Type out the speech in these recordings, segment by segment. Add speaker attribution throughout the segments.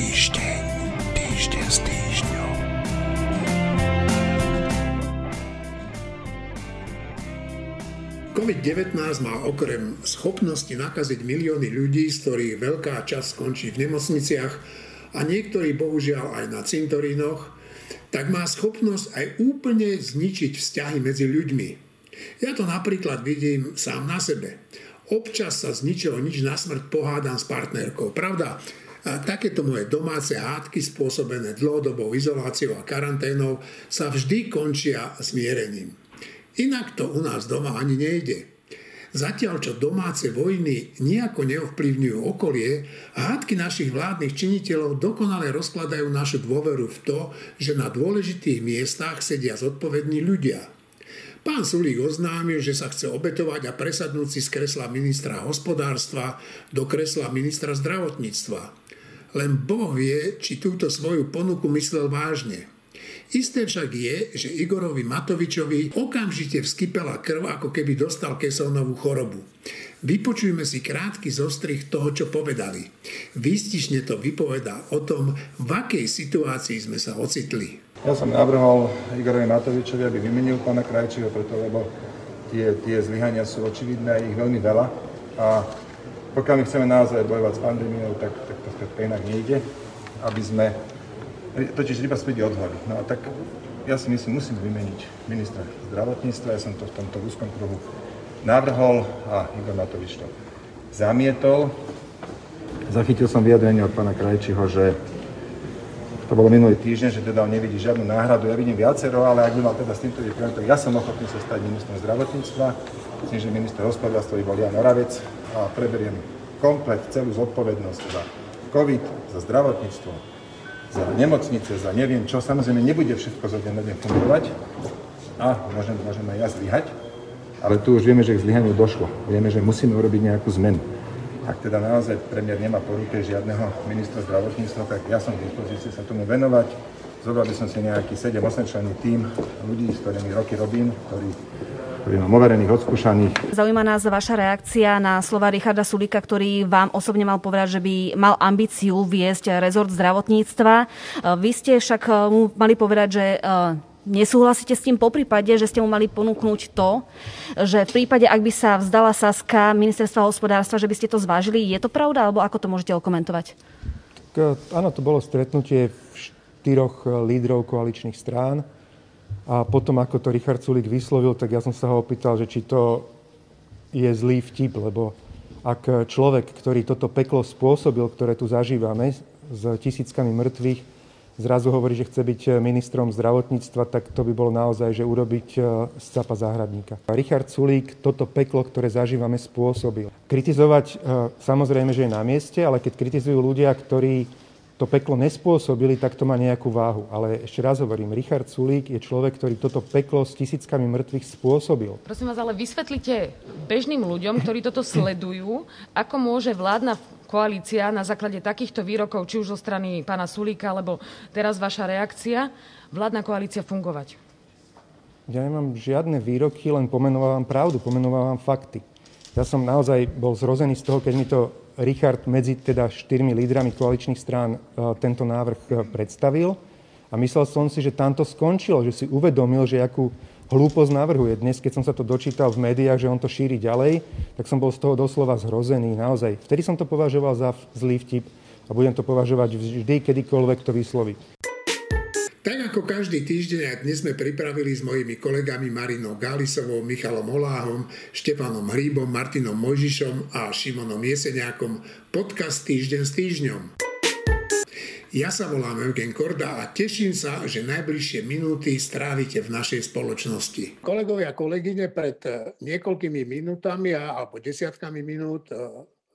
Speaker 1: Týždeň, týždeň s týždňom. COVID-19 má okrem schopnosti nakaziť milióny ľudí, z ktorých veľká časť skončí v nemocniciach a niektorí bohužiaľ aj na cintorínoch, tak má schopnosť aj úplne zničiť vzťahy medzi ľuďmi. Ja to napríklad vidím sám na sebe. Občas sa z ničoho nič na smrť pohádam s partnerkou. Pravda, takéto moje domáce hádky spôsobené dlhodobou izoláciou a karanténou sa vždy končia smierením. Inak to u nás doma ani nejde. Zatiaľ, čo domáce vojny nejako neovplyvňujú okolie, hádky našich vládnych činiteľov dokonale rozkladajú našu dôveru v to, že na dôležitých miestach sedia zodpovední ľudia. Pán Sulík oznámil, že sa chce obetovať a presadnúť si z kresla ministra hospodárstva do kresla ministra zdravotníctva. Len Boh vie, či túto svoju ponuku myslel vážne. Isté však je, že Igorovi Matovičovi okamžite vskypela krv, ako keby dostal kesovnovú chorobu. Vypočujme si krátky zostrih toho, čo povedali. Výstižne to vypovedá o tom, v akej situácii sme sa ocitli.
Speaker 2: Ja som navrhol Igorovi Matovičovi, aby vymenil pána Krajčího, preto lebo tie, tie zlyhania sú očividné, ich veľmi veľa. A pokiaľ my chceme naozaj bojovať s pandémiou, tak, tak to skrátka inak nejde, aby sme totiž iba späť odhody. No a tak ja si myslím, musím vymeniť ministra zdravotníctva, ja som to v tomto úzkom kruhu navrhol a Igor Matovič to zamietol. Zachytil som vyjadrenie od pána Krajčího, že to bolo minulý týždeň, že teda on nevidí žiadnu náhradu. Ja vidím viacero, ale ak by mal teda s týmto byť ja som ochotný sa stať ministrom zdravotníctva. Myslím, že minister hospodárstva by bol Jan Oravec a preberiem komplet celú zodpovednosť za COVID, za zdravotníctvo, za nemocnice, za neviem čo. Samozrejme, nebude všetko zo dňa na deň fungovať a môžem, môžem aj ja zlyhať, ale tu už vieme, že k zlyhaniu došlo. Vieme, že musíme urobiť nejakú zmenu. Ak teda naozaj premiér nemá po ruke žiadneho ministra zdravotníctva, tak ja som v dispozícii sa tomu venovať. Zobral by som si nejaký 7-8 členný tím ľudí, s ktorými roky robím, ktorí ktorý mám overených, odskúšaných.
Speaker 3: Zaujíma nás vaša reakcia na slova Richarda Sulika, ktorý vám osobne mal povedať, že by mal ambíciu viesť rezort zdravotníctva. Vy ste však mu mali povedať, že e, Nesúhlasíte s tým po prípade, že ste mu mali ponúknuť to, že v prípade, ak by sa vzdala Saska ministerstva hospodárstva, že by ste to zvážili? Je to pravda, alebo ako to môžete okomentovať?
Speaker 2: Áno, to bolo stretnutie štyroch lídrov koaličných strán. A potom, ako to Richard Sulik vyslovil, tak ja som sa ho opýtal, že či to je zlý vtip, lebo ak človek, ktorý toto peklo spôsobil, ktoré tu zažívame s tisíckami mŕtvych, zrazu hovorí, že chce byť ministrom zdravotníctva, tak to by bolo naozaj, že urobiť e, z capa záhradníka. Richard Sulík toto peklo, ktoré zažívame, spôsobil. Kritizovať e, samozrejme, že je na mieste, ale keď kritizujú ľudia, ktorí to peklo nespôsobili, tak to má nejakú váhu. Ale ešte raz hovorím, Richard Sulík je človek, ktorý toto peklo s tisíckami mŕtvych spôsobil.
Speaker 3: Prosím vás, ale vysvetlite bežným ľuďom, ktorí toto sledujú, ako môže vládna koalícia na základe takýchto výrokov, či už zo strany pána Sulíka, alebo teraz vaša reakcia, vládna koalícia fungovať?
Speaker 2: Ja nemám žiadne výroky, len pomenovávam pravdu, pomenovávam fakty. Ja som naozaj bol zrozený z toho, keď mi to Richard medzi teda štyrmi lídrami koaličných strán e, tento návrh e, predstavil a myslel som si, že tam to skončilo, že si uvedomil, že akú hlúposť navrhuje. Dnes, keď som sa to dočítal v médiách, že on to šíri ďalej, tak som bol z toho doslova zhrozený. Naozaj. Vtedy som to považoval za zlý vtip a budem to považovať vždy, kedykoľvek to vysloví.
Speaker 1: Ako každý týždeň aj dnes sme pripravili s mojimi kolegami Marinou Gálisovou, Michalom Holáhom, Štefanom Hríbom, Martinom Mojžišom a Šimonom Jeseniakom podcast Týždeň s týždňom. Ja sa volám Eugen Korda a teším sa, že najbližšie minúty strávite v našej spoločnosti. Kolegovia a kolegyne, pred eh, niekoľkými minútami alebo desiatkami minút eh,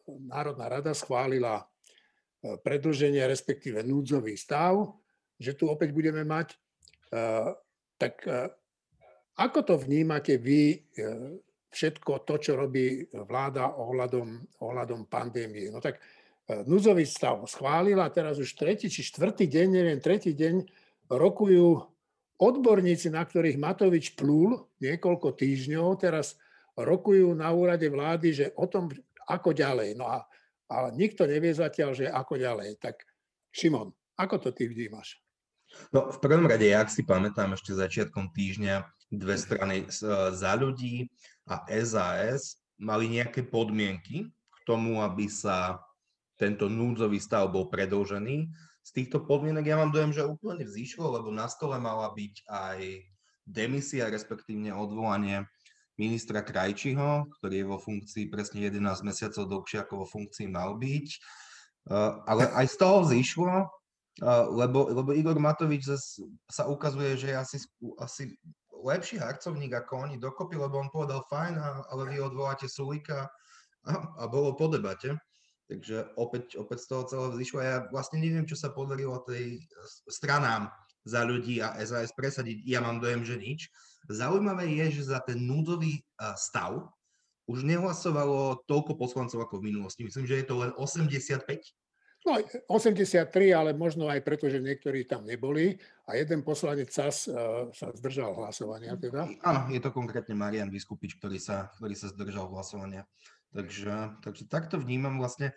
Speaker 1: Národná rada schválila eh, predlženie, respektíve núdzový stav že tu opäť budeme mať. Tak ako to vnímate vy, eh, všetko to, čo robí vláda ohľadom, ohľadom pandémie? No tak núzový stav schválila, teraz už tretí či štvrtý deň, neviem, tretí deň rokujú odborníci, na ktorých Matovič plúl niekoľko týždňov, teraz rokujú na úrade vlády, že o tom, ako ďalej. No a, a nikto nevie zatiaľ, že ako ďalej. Tak
Speaker 4: Šimon, ako to ty vnímaš?
Speaker 5: No, v prvom rade, ja si pamätám ešte začiatkom týždňa, dve strany za ľudí a SAS mali nejaké podmienky k tomu, aby sa tento núdzový stav bol predlžený. Z týchto podmienok ja mám dojem, že úplne vzýšlo, lebo na stole mala byť aj demisia, respektívne odvolanie ministra Krajčiho, ktorý je vo funkcii presne 11 mesiacov dlhšie, ako vo funkcii mal byť. Ale aj z toho vzýšlo, lebo, lebo Igor Matovič sa ukazuje, že je asi, asi lepší harcovník ako oni dokopy, lebo on povedal fajn, ale vy odvoláte Sulika a, a bolo po debate. Takže opäť, opäť z toho celého vzýšlo. Ja vlastne neviem, čo sa podarilo tej stranám za ľudí a SAS presadiť. Ja mám dojem, že nič. Zaujímavé je, že za ten núdzový stav už nehlasovalo toľko poslancov ako v minulosti. Myslím, že je to len 85.
Speaker 4: No 83, ale možno aj preto, že niektorí tam neboli a jeden poslanec SAS uh, sa zdržal hlasovania teda.
Speaker 5: Áno, je to konkrétne Marian Vyskupič, ktorý sa, ktorý sa zdržal hlasovania. Takže, takže takto vnímam vlastne,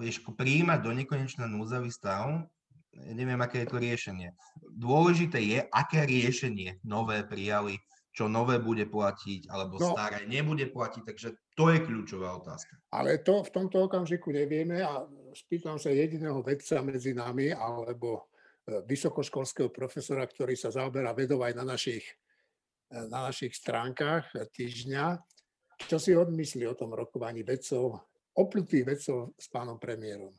Speaker 5: vieš, prijímať do nekonečna núzavý stav, neviem, aké je to riešenie. Dôležité je, aké riešenie nové prijali, čo nové bude platiť, alebo no, staré nebude platiť, takže to je kľúčová otázka.
Speaker 4: Ale to v tomto okamžiku nevieme a spýtam sa jediného vedca medzi nami, alebo e, vysokoškolského profesora, ktorý sa zaoberá vedou aj na našich, e, na našich stránkach týždňa, čo si odmyslí o tom rokovaní vedcov, oplutých vedcov s pánom premiérom?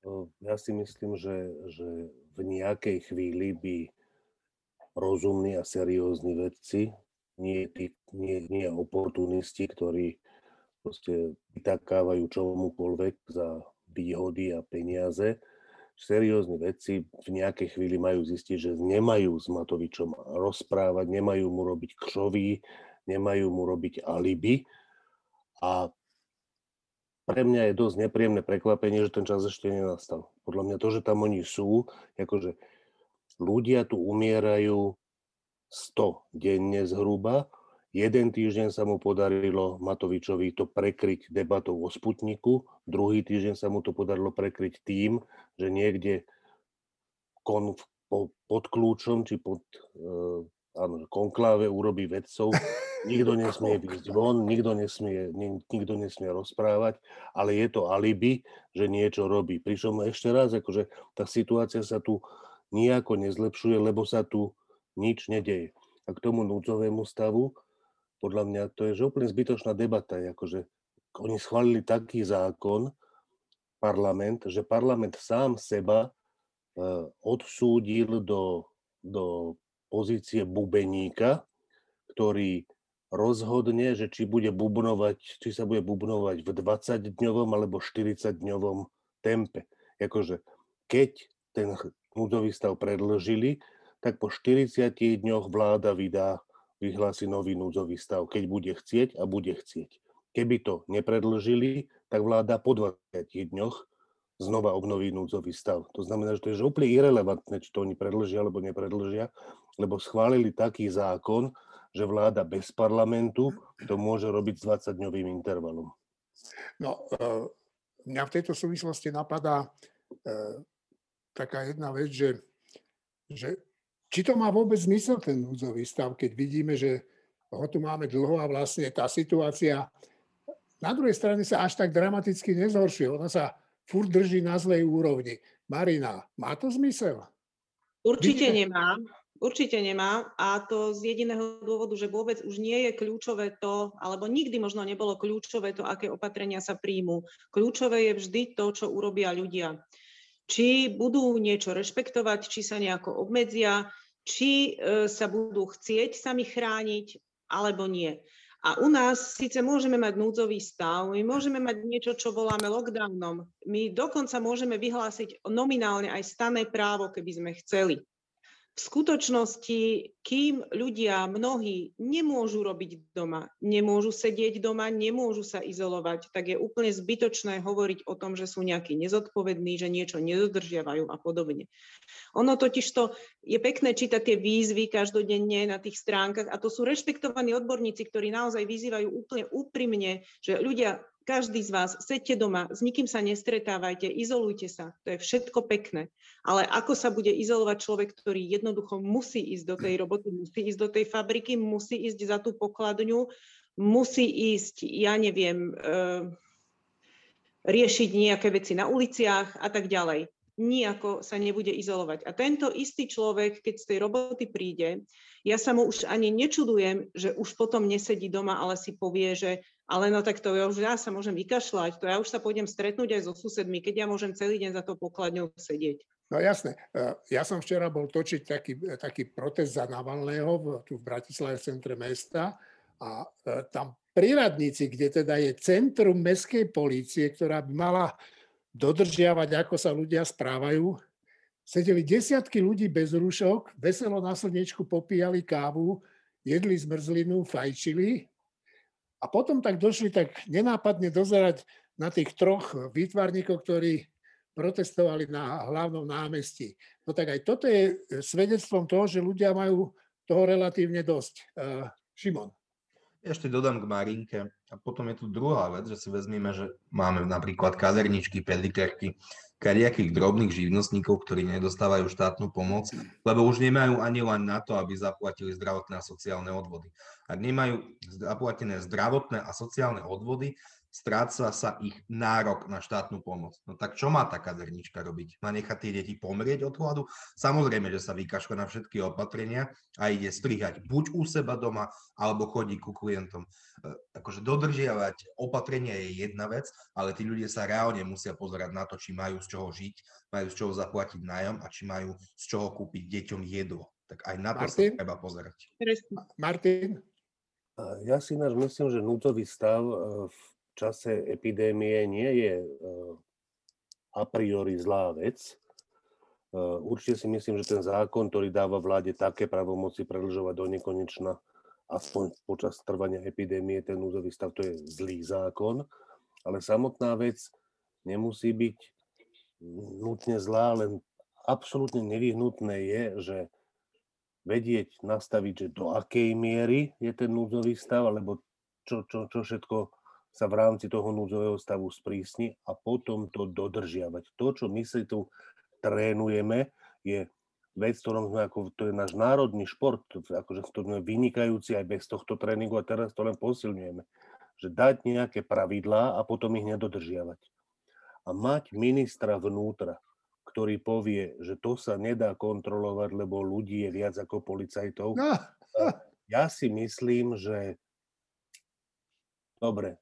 Speaker 6: No, ja si myslím, že, že v nejakej chvíli by rozumní a seriózni vedci, nie, tí, nie, nie oportunisti, ktorí proste vytakávajú čomukoľvek za výhody a peniaze, seriózni vedci v nejakej chvíli majú zistiť, že nemajú s Matovičom rozprávať, nemajú mu robiť kšovy, nemajú mu robiť alibi. A pre mňa je dosť nepríjemné prekvapenie, že ten čas ešte nenastal. Podľa mňa to, že tam oni sú, akože ľudia tu umierajú 100 denne zhruba. Jeden týždeň sa mu podarilo Matovičovi to prekryť debatou o Sputniku, druhý týždeň sa mu to podarilo prekryť tým, že niekde kon, po, pod kľúčom či pod e, áno, konkláve urobí vedcov Nikto nesmie výjsť von, nikto nesmie, nikto nesmie rozprávať, ale je to alibi, že niečo robí. Pričom ešte raz, akože tá situácia sa tu nejako nezlepšuje, lebo sa tu nič nedeje. A k tomu núdzovému stavu, podľa mňa to je že úplne zbytočná debata. Akože oni schválili taký zákon, parlament, že parlament sám seba uh, odsúdil do, do pozície bubeníka, ktorý rozhodne, že či bude bubnovať, či sa bude bubnovať v 20-dňovom alebo 40-dňovom tempe. Jakože keď ten núdzový stav predlžili, tak po 40 dňoch vláda vydá, vyhlási nový núdzový stav, keď bude chcieť a bude chcieť. Keby to nepredlžili, tak vláda po 20 dňoch znova obnoví núdzový stav. To znamená, že to je úplne irrelevantné, či to oni predlžia alebo nepredlžia, lebo schválili taký zákon, že vláda bez parlamentu to môže robiť s 20-dňovým intervalom.
Speaker 4: No, e, mňa v tejto súvislosti napadá e, taká jedna vec, že, že či to má vôbec zmysel ten núdzový stav, keď vidíme, že ho tu máme dlho a vlastne tá situácia na druhej strane sa až tak dramaticky nezhoršuje. Ona sa furt drží na zlej úrovni. Marina, má to zmysel?
Speaker 7: Určite Vidíme? nemá. Určite nemá a to z jediného dôvodu, že vôbec už nie je kľúčové to, alebo nikdy možno nebolo kľúčové to, aké opatrenia sa príjmú. Kľúčové je vždy to, čo urobia ľudia. Či budú niečo rešpektovať, či sa nejako obmedzia, či e, sa budú chcieť sami chrániť, alebo nie. A u nás síce môžeme mať núdzový stav, my môžeme mať niečo, čo voláme lockdownom. My dokonca môžeme vyhlásiť nominálne aj stané právo, keby sme chceli v skutočnosti, kým ľudia mnohí nemôžu robiť doma, nemôžu sedieť doma, nemôžu sa izolovať, tak je úplne zbytočné hovoriť o tom, že sú nejakí nezodpovední, že niečo nedodržiavajú a podobne. Ono totiž to je pekné čítať tie výzvy každodenne na tých stránkach a to sú rešpektovaní odborníci, ktorí naozaj vyzývajú úplne úprimne, že ľudia každý z vás, sedte doma, s nikým sa nestretávajte, izolujte sa, to je všetko pekné. Ale ako sa bude izolovať človek, ktorý jednoducho musí ísť do tej roboty, musí ísť do tej fabriky, musí ísť za tú pokladňu, musí ísť, ja neviem, e, riešiť nejaké veci na uliciach a tak ďalej. Nijako sa nebude izolovať. A tento istý človek, keď z tej roboty príde, ja sa mu už ani nečudujem, že už potom nesedí doma, ale si povie, že ale no tak to ja už ja sa môžem vykašľať, to ja už sa pôjdem stretnúť aj so susedmi, keď ja môžem celý deň za to pokladňou sedieť.
Speaker 4: No jasné. E, ja som včera bol točiť taký, taký protest za Navalného tu v Bratislave v centre mesta a e, tam pri radnici, kde teda je centrum mestskej polície, ktorá by mala dodržiavať, ako sa ľudia správajú, sedeli desiatky ľudí bez rúšok, veselo na slnečku popíjali kávu, jedli zmrzlinu, fajčili a potom tak došli tak nenápadne dozerať na tých troch výtvarníkov, ktorí protestovali na hlavnom námestí. No tak aj toto je svedectvom toho, že ľudia majú toho relatívne dosť. Uh, Šimon.
Speaker 5: Ešte dodám k Marinke. A potom je tu druhá vec, že si vezmeme, že máme napríklad kazerničky, pedikerky, kariakých drobných živnostníkov, ktorí nedostávajú štátnu pomoc, lebo už nemajú ani len na to, aby zaplatili zdravotné a sociálne odvody. Ak nemajú zaplatené zdravotné a sociálne odvody, stráca sa ich nárok na štátnu pomoc. No tak čo má tá kazernička robiť? Má nechať tie deti pomrieť od hladu? Samozrejme, že sa vykašľa na všetky opatrenia a ide strihať buď u seba doma, alebo chodí ku klientom. E, akože dodržiavať opatrenia je jedna vec, ale tí ľudia sa reálne musia pozerať na to, či majú z čoho žiť, majú z čoho zaplatiť nájom a či majú z čoho kúpiť deťom jedlo. Tak aj na to Martin? sa treba pozerať.
Speaker 4: Martin?
Speaker 6: Ja si náš myslím, že nútový stav e, v čase epidémie nie je eh, a priori zlá vec. Eh, určite si myslím, že ten zákon, ktorý dáva vláde také pravomoci predlžovať do nekonečna, aspoň počas trvania epidémie, ten núzový stav, to je zlý zákon. Ale samotná vec nemusí byť nutne zlá, len absolútne nevyhnutné je, že vedieť nastaviť, že do akej miery je ten núdzový stav, alebo čo, čo, čo všetko sa v rámci toho núdzového stavu sprísni a potom to dodržiavať. To, čo my si tu trénujeme, je vec, ktorom sme ako, to je náš národný šport, akože to sme vynikajúci aj bez tohto tréningu a teraz to len posilňujeme. Že dať nejaké pravidlá a potom ich nedodržiavať. A mať ministra vnútra, ktorý povie, že to sa nedá kontrolovať, lebo ľudí je viac ako policajtov. No. Ja si myslím, že dobre,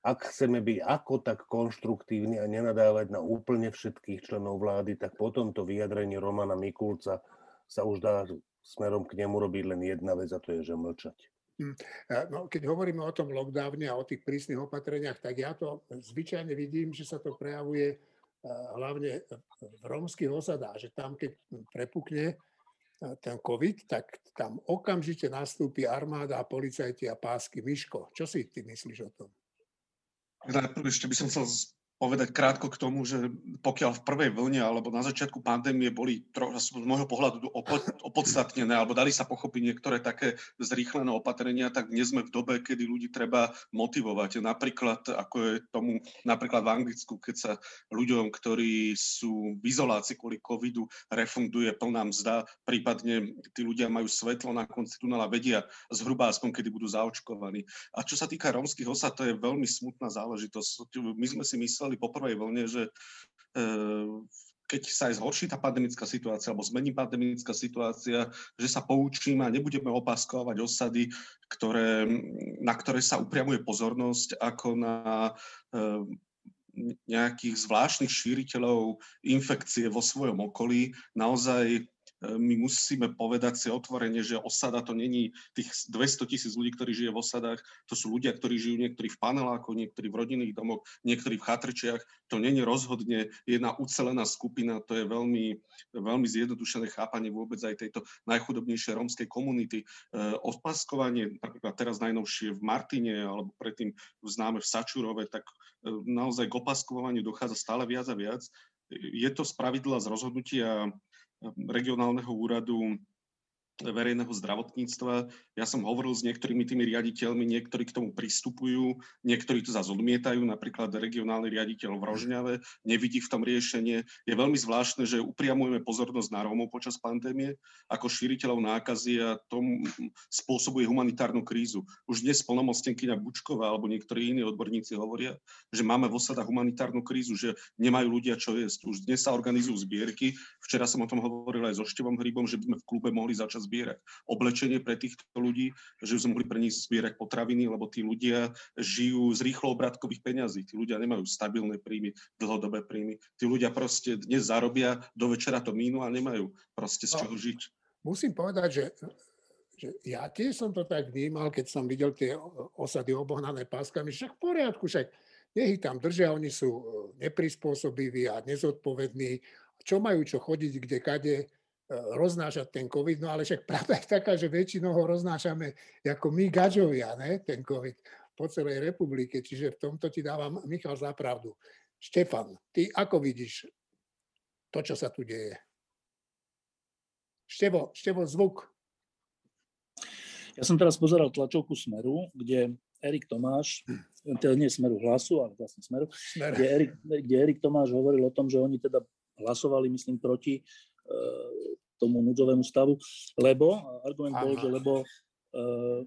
Speaker 6: ak chceme byť ako tak konštruktívni a nenadávať na úplne všetkých členov vlády, tak potom to vyjadrenie Romana Mikulca sa už dá smerom k nemu robiť len jedna vec a to je, že mlčať.
Speaker 4: Hm, no, keď hovoríme o tom lockdowne a o tých prísnych opatreniach, tak ja to zvyčajne vidím, že sa to prejavuje hlavne v rómskych osadách, že tam, keď prepukne ten COVID, tak tam okamžite nastúpi armáda, policajti a pásky. Miško, čo si ty myslíš o tom?
Speaker 8: Najprv ešte by som chcel povedať krátko k tomu, že pokiaľ v prvej vlne alebo na začiatku pandémie boli z môjho pohľadu opodstatnené alebo dali sa pochopiť niektoré také zrýchlené opatrenia, tak dnes sme v dobe, kedy ľudí treba motivovať. Napríklad, ako je tomu napríklad v Anglicku, keď sa ľuďom, ktorí sú v izolácii kvôli covidu, refunduje plná mzda, prípadne tí ľudia majú svetlo na konci tunela, vedia zhruba aspoň, kedy budú zaočkovaní. A čo sa týka rómskych osad, to je veľmi smutná záležitosť. My sme si mysleli, povedali po prvej vlne, že e, keď sa aj zhorší tá pandemická situácia alebo zmení pandemická situácia, že sa poučíme a nebudeme opáskovať osady, ktoré, na ktoré sa upriamuje pozornosť ako na e, nejakých zvláštnych šíriteľov infekcie vo svojom okolí. Naozaj my musíme povedať si otvorene, že osada to není tých 200 tisíc ľudí, ktorí žije v osadách, to sú ľudia, ktorí žijú niektorí v panelákoch, niektorí v rodinných domoch, niektorí v chatrčiach. To není rozhodne jedna ucelená skupina, to je veľmi, veľmi zjednodušené chápanie vôbec aj tejto najchudobnejšej rómskej komunity. E, odpaskovanie, napríklad teraz najnovšie v Martine alebo predtým známe v Sačurove, tak e, naozaj k opaskovaniu dochádza stále viac a viac. Je to z pravidla z rozhodnutia regionálneho úradu verejného zdravotníctva. Ja som hovoril s niektorými tými riaditeľmi, niektorí k tomu pristupujú, niektorí to zase odmietajú, napríklad regionálny riaditeľ v Rožňave nevidí v tom riešenie. Je veľmi zvláštne, že upriamujeme pozornosť na Rómov počas pandémie ako šíriteľov nákazy a tom spôsobuje humanitárnu krízu. Už dnes plnomocnenkyňa Bučková alebo niektorí iní odborníci hovoria, že máme v osadách humanitárnu krízu, že nemajú ľudia čo jesť. Už dnes sa organizujú zbierky. Včera som o tom hovoril aj so Števom Hrybom, že by sme v klube mohli začať zbierať oblečenie pre týchto ľudí, že by sme mohli pre nich zbierať potraviny, lebo tí ľudia žijú z rýchlo obratkových peňazí. Tí ľudia nemajú stabilné príjmy, dlhodobé príjmy. Tí ľudia proste dnes zarobia, do večera to mínu a nemajú proste z no, čoho žiť.
Speaker 4: Musím povedať, že že ja tiež som to tak vnímal, keď som videl tie osady obohnané páskami, však v poriadku, však nech ich tam držia, oni sú e, neprispôsobiví a nezodpovední. Čo majú čo chodiť kde kade, roznášať ten COVID, no ale však pravda je taká, že väčšinou ho roznášame ako my gažovia, ne? ten COVID po celej republike, čiže v tomto ti dávam, Michal, za pravdu. Štefan, ty ako vidíš to, čo sa tu deje? Števo, Števo, zvuk.
Speaker 9: Ja som teraz pozeral tlačovku Smeru, kde Erik Tomáš, teda nie Smeru hlasu, ale vlastne Smeru, Smer. kde, Erik, kde Erik Tomáš hovoril o tom, že oni teda hlasovali, myslím, proti tomu núdzovému stavu, lebo, argument Aha. bol, že lebo uh,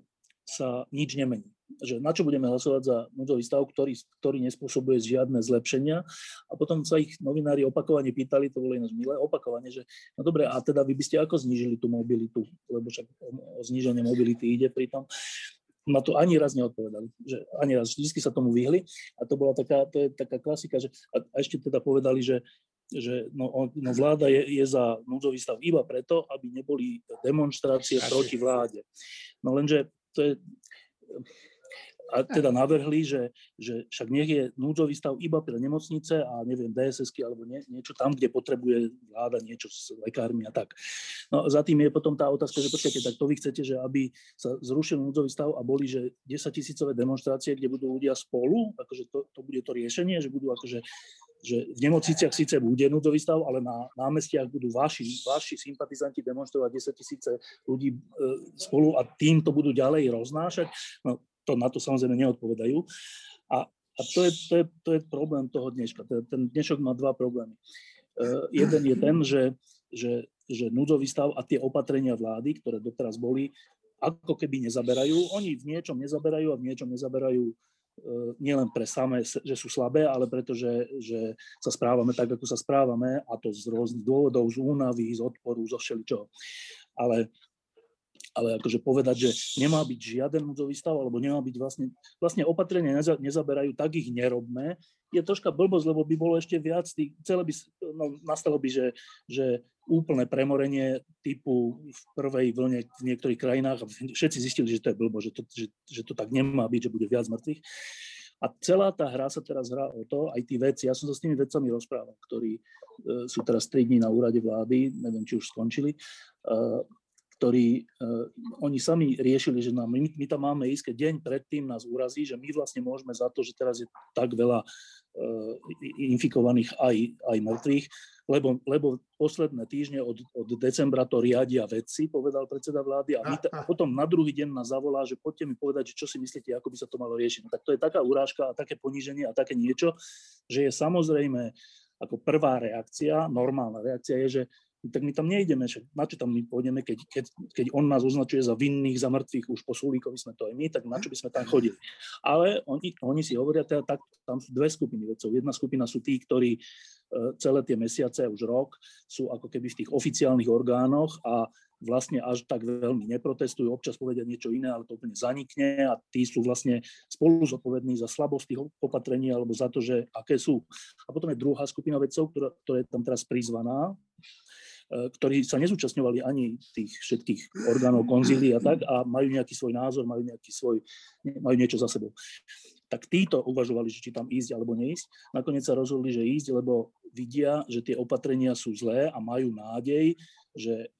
Speaker 9: sa nič nemení. Že na čo budeme hlasovať za núdzový stav, ktorý, ktorý nespôsobuje žiadne zlepšenia. A potom sa ich novinári opakovane pýtali, to bolo ináč milé, opakovane, že no dobre, a teda vy by ste ako znížili tú mobilitu, lebo však o, o zníženie mobility ide pri tom ma to ani raz neodpovedali, že ani raz, vždy sa tomu vyhli a to bola taká, to je taká klasika, že a, a ešte teda povedali, že že no, no vláda je, je za núdzový stav iba preto, aby neboli demonstrácie proti vláde. No lenže to je, a teda navrhli, že, že však nech je núdzový stav iba pre nemocnice a neviem, DSSky alebo nie, niečo tam, kde potrebuje vláda niečo s lekármi a tak. No za tým je potom tá otázka, že počkajte, tak to vy chcete, že aby sa zrušil núdzový stav a boli, že 10 tisícové demonstrácie, kde budú ľudia spolu, akože to, to bude to riešenie, že budú akože že v nemocniciach síce bude núdzový stav, ale na námestiach budú vaši, vaši sympatizanti demonstrovať 10 tisíce ľudí e, spolu a tým to budú ďalej roznášať. No, to na to samozrejme neodpovedajú. A, a to, je, to, je, to je problém toho dneška. Ten dnešok má dva problémy. Uh, jeden je ten, že, že, že núdzový stav a tie opatrenia vlády, ktoré doteraz boli, ako keby nezaberajú. Oni v niečom nezaberajú a v niečom nezaberajú E, nielen pre samé, že sú slabé, ale preto, že, že sa správame tak, ako sa správame a to z rôznych dôvodov, z únavy, z odporu, zo všeličoho. Ale, ale akože povedať, že nemá byť žiaden núdzový stav, alebo nemá byť vlastne, vlastne opatrenia neza, nezaberajú, tak ich nerobme, je troška blbosť, lebo by bolo ešte viac, tých, celé by, no, nastalo by, že, že úplné premorenie typu v prvej vlne v niektorých krajinách a všetci zistili, že to je blbo, že to, že, že to tak nemá byť, že bude viac mŕtvych. A celá tá hra sa teraz hrá o to, aj tí veci, ja som sa s tými vedcami rozprával, ktorí e, sú teraz 3 dní na úrade vlády, neviem, či už skončili, e, ktorí, uh, oni sami riešili, že nám, my, my tam máme ísť, keď deň predtým nás urazí, že my vlastne môžeme za to, že teraz je tak veľa uh, infikovaných aj, aj mŕtvych, lebo, lebo posledné týždne od, od decembra to riadia vedci, povedal predseda vlády, a, my t- a potom na druhý deň nás zavolá, že poďte mi povedať, že čo si myslíte, ako by sa to malo riešiť. No, tak to je taká urážka a také poníženie a také niečo, že je samozrejme ako prvá reakcia, normálna reakcia je, že tak my tam nejdeme, že na čo tam my pôjdeme, keď, keď, keď on nás označuje za vinných, za mŕtvych, už po Sulíkovi sme to aj my, tak na čo by sme tam chodili. Ale oni, oni si hovoria, teda, tak tam sú dve skupiny vedcov. Jedna skupina sú tí, ktorí e, celé tie mesiace, už rok, sú ako keby v tých oficiálnych orgánoch a vlastne až tak veľmi neprotestujú, občas povedia niečo iné, ale to úplne zanikne a tí sú vlastne spolu zodpovední za slabosť tých opatrení alebo za to, že aké sú. A potom je druhá skupina vedcov, ktorá, ktorá je tam teraz prizvaná, ktorí sa nezúčastňovali ani tých všetkých orgánov konzílií a tak a majú nejaký svoj názor, majú nejaký svoj, majú niečo za sebou. Tak títo uvažovali, že či tam ísť alebo neísť. Nakoniec sa rozhodli, že ísť, lebo vidia, že tie opatrenia sú zlé a majú nádej, že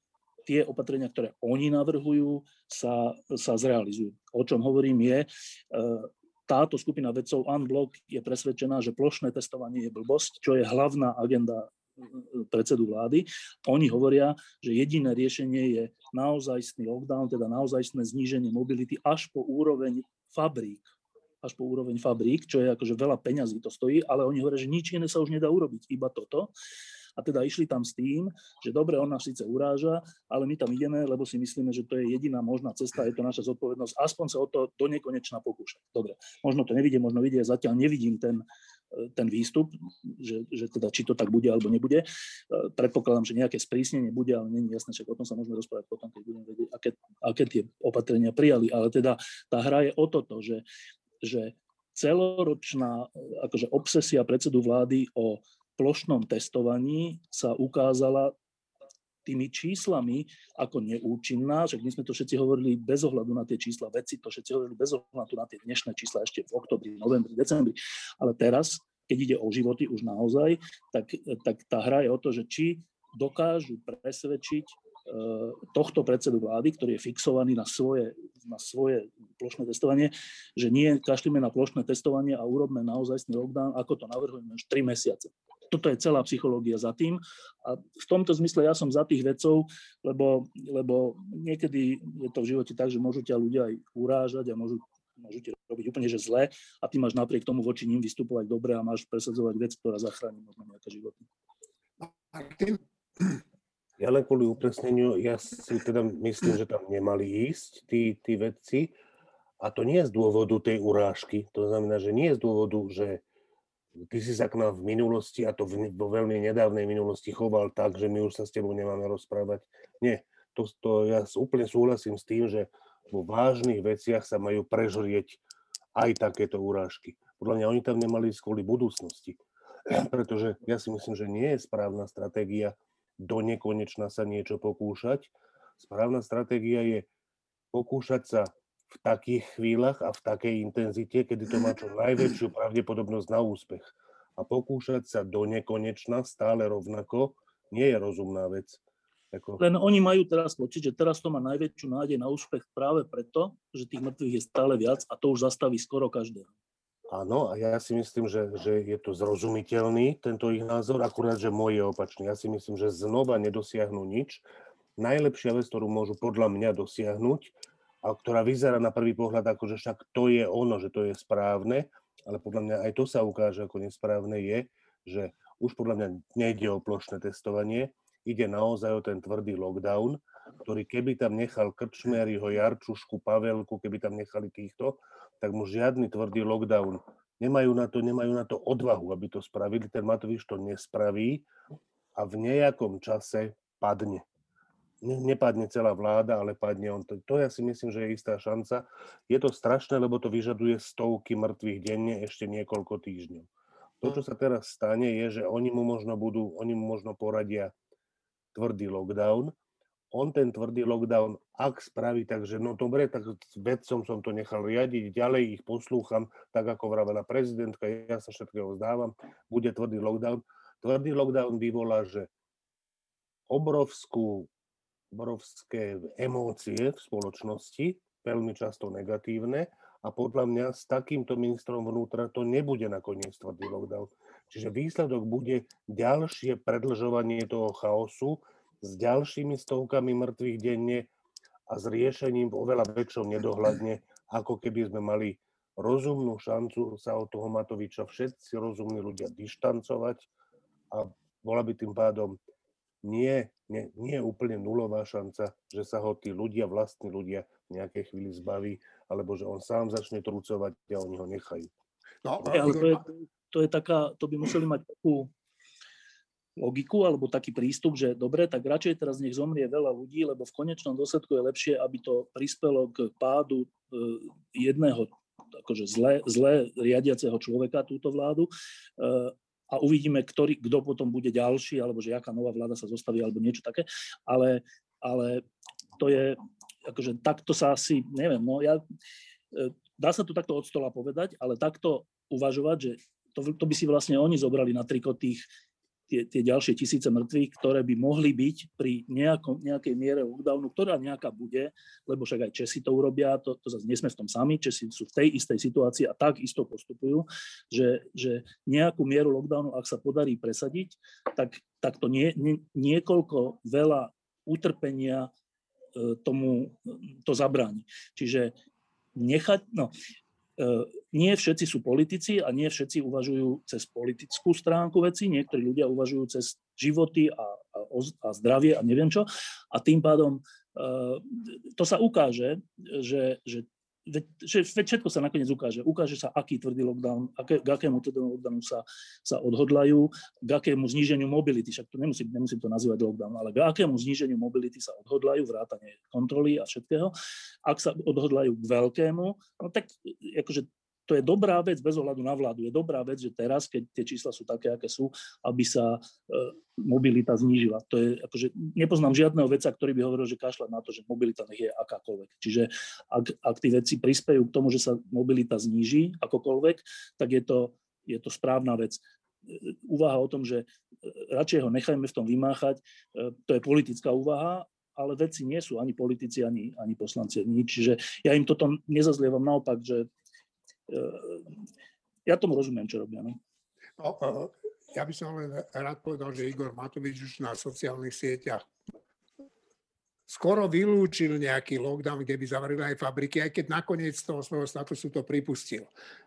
Speaker 9: tie opatrenia, ktoré oni navrhujú, sa, sa zrealizujú. O čom hovorím je, e, táto skupina vedcov Unblock je presvedčená, že plošné testovanie je blbosť, čo je hlavná agenda predsedu vlády. Oni hovoria, že jediné riešenie je naozajstný lockdown, teda naozajstné zníženie mobility až po úroveň fabrík až po úroveň fabrík, čo je akože veľa peňazí to stojí, ale oni hovoria, že nič iné sa už nedá urobiť, iba toto. A teda išli tam s tým, že dobre, on nás síce uráža, ale my tam ideme, lebo si myslíme, že to je jediná možná cesta, je to naša zodpovednosť, aspoň sa o to do nekonečna pokúšať. Dobre, možno to nevidie, možno vidie, zatiaľ nevidím ten, ten výstup, že, že teda či to tak bude alebo nebude. Predpokladám, že nejaké sprísnenie bude, ale není jasné, že o tom sa môžeme rozprávať potom, keď budeme vedieť, aké, aké tie opatrenia prijali. Ale teda tá hra je o toto, že že celoročná akože obsesia predsedu vlády o plošnom testovaní sa ukázala tými číslami ako neúčinná, že my sme to všetci hovorili bez ohľadu na tie čísla, veci to všetci hovorili bez ohľadu na tie dnešné čísla ešte v oktobri, novembri, decembri. Ale teraz, keď ide o životy už naozaj, tak, tak tá hra je o to, že či dokážu presvedčiť Eh, tohto predsedu vlády, ktorý je fixovaný na svoje, na svoje plošné testovanie, že nie kašlíme na plošné testovanie a urobme naozaj lockdown, ako to navrhujeme už 3 mesiace. Toto je celá psychológia za tým a v tomto zmysle ja som za tých vecov, lebo, lebo niekedy je to v živote tak, že môžu ťa ľudia aj urážať a môžu môžu ti robiť úplne že zle a ty máš napriek tomu voči ním vystupovať dobre a máš presadzovať vec, ktorá zachráni možno nejaké životy.
Speaker 6: Ja len kvôli upresneniu, ja si teda myslím, že tam nemali ísť tí, tí vedci. A to nie je z dôvodu tej urážky. To znamená, že nie je z dôvodu, že ty si sa k nám v minulosti, a to vo veľmi nedávnej minulosti choval tak, že my už sa s tebou nemáme rozprávať. Nie. To, to ja úplne súhlasím s tým, že vo vážnych veciach sa majú prežrieť aj takéto urážky. Podľa mňa oni tam nemali ísť kvôli budúcnosti. Pretože ja si myslím, že nie je správna stratégia do nekonečna sa niečo pokúšať. Správna stratégia je pokúšať sa v takých chvíľach a v takej intenzite, kedy to má čo najväčšiu pravdepodobnosť na úspech. A pokúšať sa do nekonečna stále rovnako nie je rozumná vec.
Speaker 9: Ako... Len oni majú teraz pocit, že teraz to má najväčšiu nádej na úspech práve preto, že tých mŕtvych je stále viac a to už zastaví skoro každého.
Speaker 6: Áno, a ja si myslím, že, že je to zrozumiteľný, tento ich názor, akurát, že môj je opačný. Ja si myslím, že znova nedosiahnu nič. Najlepšia vec, ktorú môžu podľa mňa dosiahnuť, ktorá vyzerá na prvý pohľad ako, že však to je ono, že to je správne, ale podľa mňa aj to sa ukáže ako nesprávne, je, že už podľa mňa nejde o plošné testovanie, ide naozaj o ten tvrdý lockdown, ktorý keby tam nechal Krčmeryho, Jarčušku, Pavelku, keby tam nechali týchto, tak mu žiadny tvrdý lockdown nemajú na to, nemajú na to odvahu, aby to spravili. Ten Matovič to nespraví a v nejakom čase padne. Nepadne celá vláda, ale padne on. To, to ja si myslím, že je istá šanca. Je to strašné, lebo to vyžaduje stovky mŕtvych denne ešte niekoľko týždňov. To, čo sa teraz stane, je, že oni mu možno budú, oni mu možno poradia tvrdý lockdown, on ten tvrdý lockdown, ak spraví tak, že no dobre, tak vedcom som to nechal riadiť, ďalej ich poslúcham, tak ako vravela prezidentka, ja sa všetkého vzdávam, bude tvrdý lockdown. Tvrdý lockdown vyvolá, že obrovskú, obrovské emócie v spoločnosti, veľmi často negatívne, a podľa mňa s takýmto ministrom vnútra to nebude nakoniec tvrdý lockdown. Čiže výsledok bude ďalšie predlžovanie toho chaosu, s ďalšími stovkami mŕtvych denne a s riešením v oveľa väčšom nedohľadne, ako keby sme mali rozumnú šancu sa od toho Matoviča všetci rozumní ľudia dištancovať a bola by tým pádom nie, nie, nie úplne nulová šanca, že sa ho tí ľudia, vlastní ľudia v nejakej chvíli zbaví, alebo že on sám začne trúcovať a oni ho nechajú.
Speaker 9: No, ale to je, to je taká, to by museli mať takú logiku alebo taký prístup, že dobre, tak radšej teraz nech zomrie veľa ľudí, lebo v konečnom dôsledku je lepšie, aby to prispelo k pádu e, jedného akože zle, zle riadiaceho človeka, túto vládu. A uvidíme, ktorý, kto potom bude ďalší, alebo že aká nová vláda sa zostaví, alebo niečo také. Ale, ale to je, akože takto sa asi, neviem, no ja, e, dá sa to takto od stola povedať, ale takto uvažovať, že to, to by si vlastne oni zobrali na triko tých tie, tie ďalšie tisíce mŕtvych, ktoré by mohli byť pri nejakom, nejakej miere lockdownu, ktorá nejaká bude, lebo však aj Česi to urobia, to, to zase nie sme v tom sami, Česi sú v tej istej situácii a tak isto postupujú, že, že nejakú mieru lockdownu, ak sa podarí presadiť, tak, tak to nie, nie, niekoľko veľa utrpenia e, tomu to zabráni. Čiže nechať, no, E, nie všetci sú politici a nie všetci uvažujú cez politickú stránku veci, niektorí ľudia uvažujú cez životy a, a, a zdravie a neviem čo. A tým pádom e, to sa ukáže, že, že veď, všetko sa nakoniec ukáže. Ukáže sa, aký tvrdý lockdown, aké, k akému tvrdému lockdownu sa, sa odhodlajú, k akému zníženiu mobility, však to nemusím, nemusím to nazývať lockdown, ale k akému zníženiu mobility sa odhodlajú, vrátane kontroly a všetkého. Ak sa odhodlajú k veľkému, no tak akože to je dobrá vec bez ohľadu na vládu. Je dobrá vec, že teraz, keď tie čísla sú také, aké sú, aby sa e, mobilita znížila. To je, akože, nepoznám žiadneho veca, ktorý by hovoril, že kašľať na to, že mobilita nech je akákoľvek. Čiže ak, ak tí veci prispejú k tomu, že sa mobilita zníži akokoľvek, tak je to, je to správna vec. Úvaha o tom, že e, radšej ho nechajme v tom vymáchať, e, to je politická úvaha, ale veci nie sú ani politici, ani, ani poslanci. Čiže ja im toto nezazlievam naopak, že ja tomu rozumiem, čo robia. No.
Speaker 4: No, e, ja by som len rád povedal, že Igor Matovič už na sociálnych sieťach skoro vylúčil nejaký lockdown, kde by zavreli aj fabriky, aj keď nakoniec toho svojho statusu to pripustil.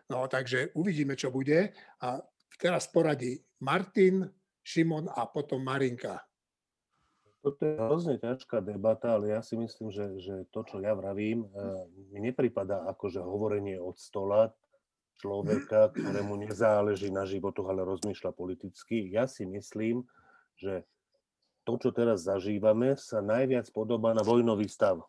Speaker 4: No takže uvidíme, čo bude. A teraz poradí Martin, Šimon a potom Marinka.
Speaker 6: Toto je hrozne ťažká debata, ale ja si myslím, že, že to, čo ja vravím, eh, mi nepripadá ako že hovorenie od stola človeka, ktorému nezáleží na životoch, ale rozmýšľa politicky. Ja si myslím, že to, čo teraz zažívame, sa najviac podobá na vojnový stav.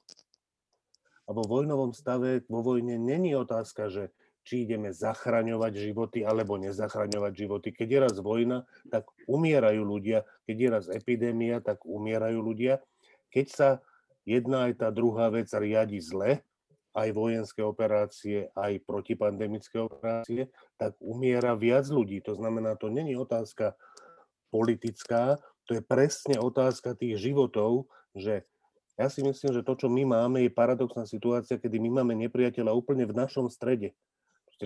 Speaker 6: A vo vojnovom stave, vo vojne není otázka, že či ideme zachraňovať životy alebo nezachraňovať životy. Keď je raz vojna, tak umierajú ľudia. Keď je raz epidémia, tak umierajú ľudia. Keď sa jedna aj tá druhá vec riadi zle, aj vojenské operácie, aj protipandemické operácie, tak umiera viac ľudí. To znamená, to není otázka politická, to je presne otázka tých životov, že ja si myslím, že to, čo my máme, je paradoxná situácia, kedy my máme nepriateľa úplne v našom strede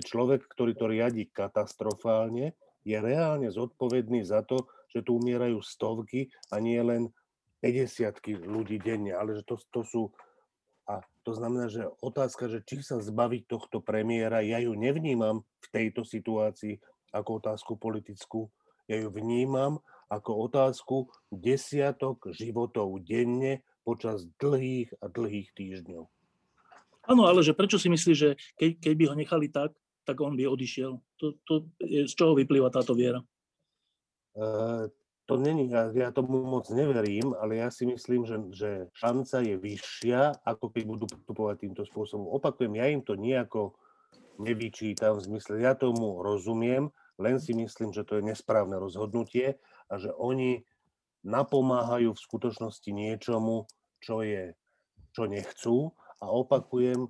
Speaker 6: človek, ktorý to riadi katastrofálne, je reálne zodpovedný za to, že tu umierajú stovky a nie len 50 ľudí denne, ale že to, to sú... A to znamená, že otázka, že či sa zbaviť tohto premiéra, ja ju nevnímam v tejto situácii ako otázku politickú, ja ju vnímam ako otázku desiatok životov denne počas dlhých a dlhých týždňov.
Speaker 9: Áno, ale že prečo si myslíš, že keď, keď by ho nechali tak, tak on by odišiel. To, to z čoho vyplýva táto viera?
Speaker 6: Uh, to není, ja, ja tomu moc neverím, ale ja si myslím, že, že šanca je vyššia, ako keď budú postupovať týmto spôsobom. Opakujem, ja im to nejako nevyčítam, v zmysle, ja tomu rozumiem, len si myslím, že to je nesprávne rozhodnutie a že oni napomáhajú v skutočnosti niečomu, čo je, čo nechcú a opakujem,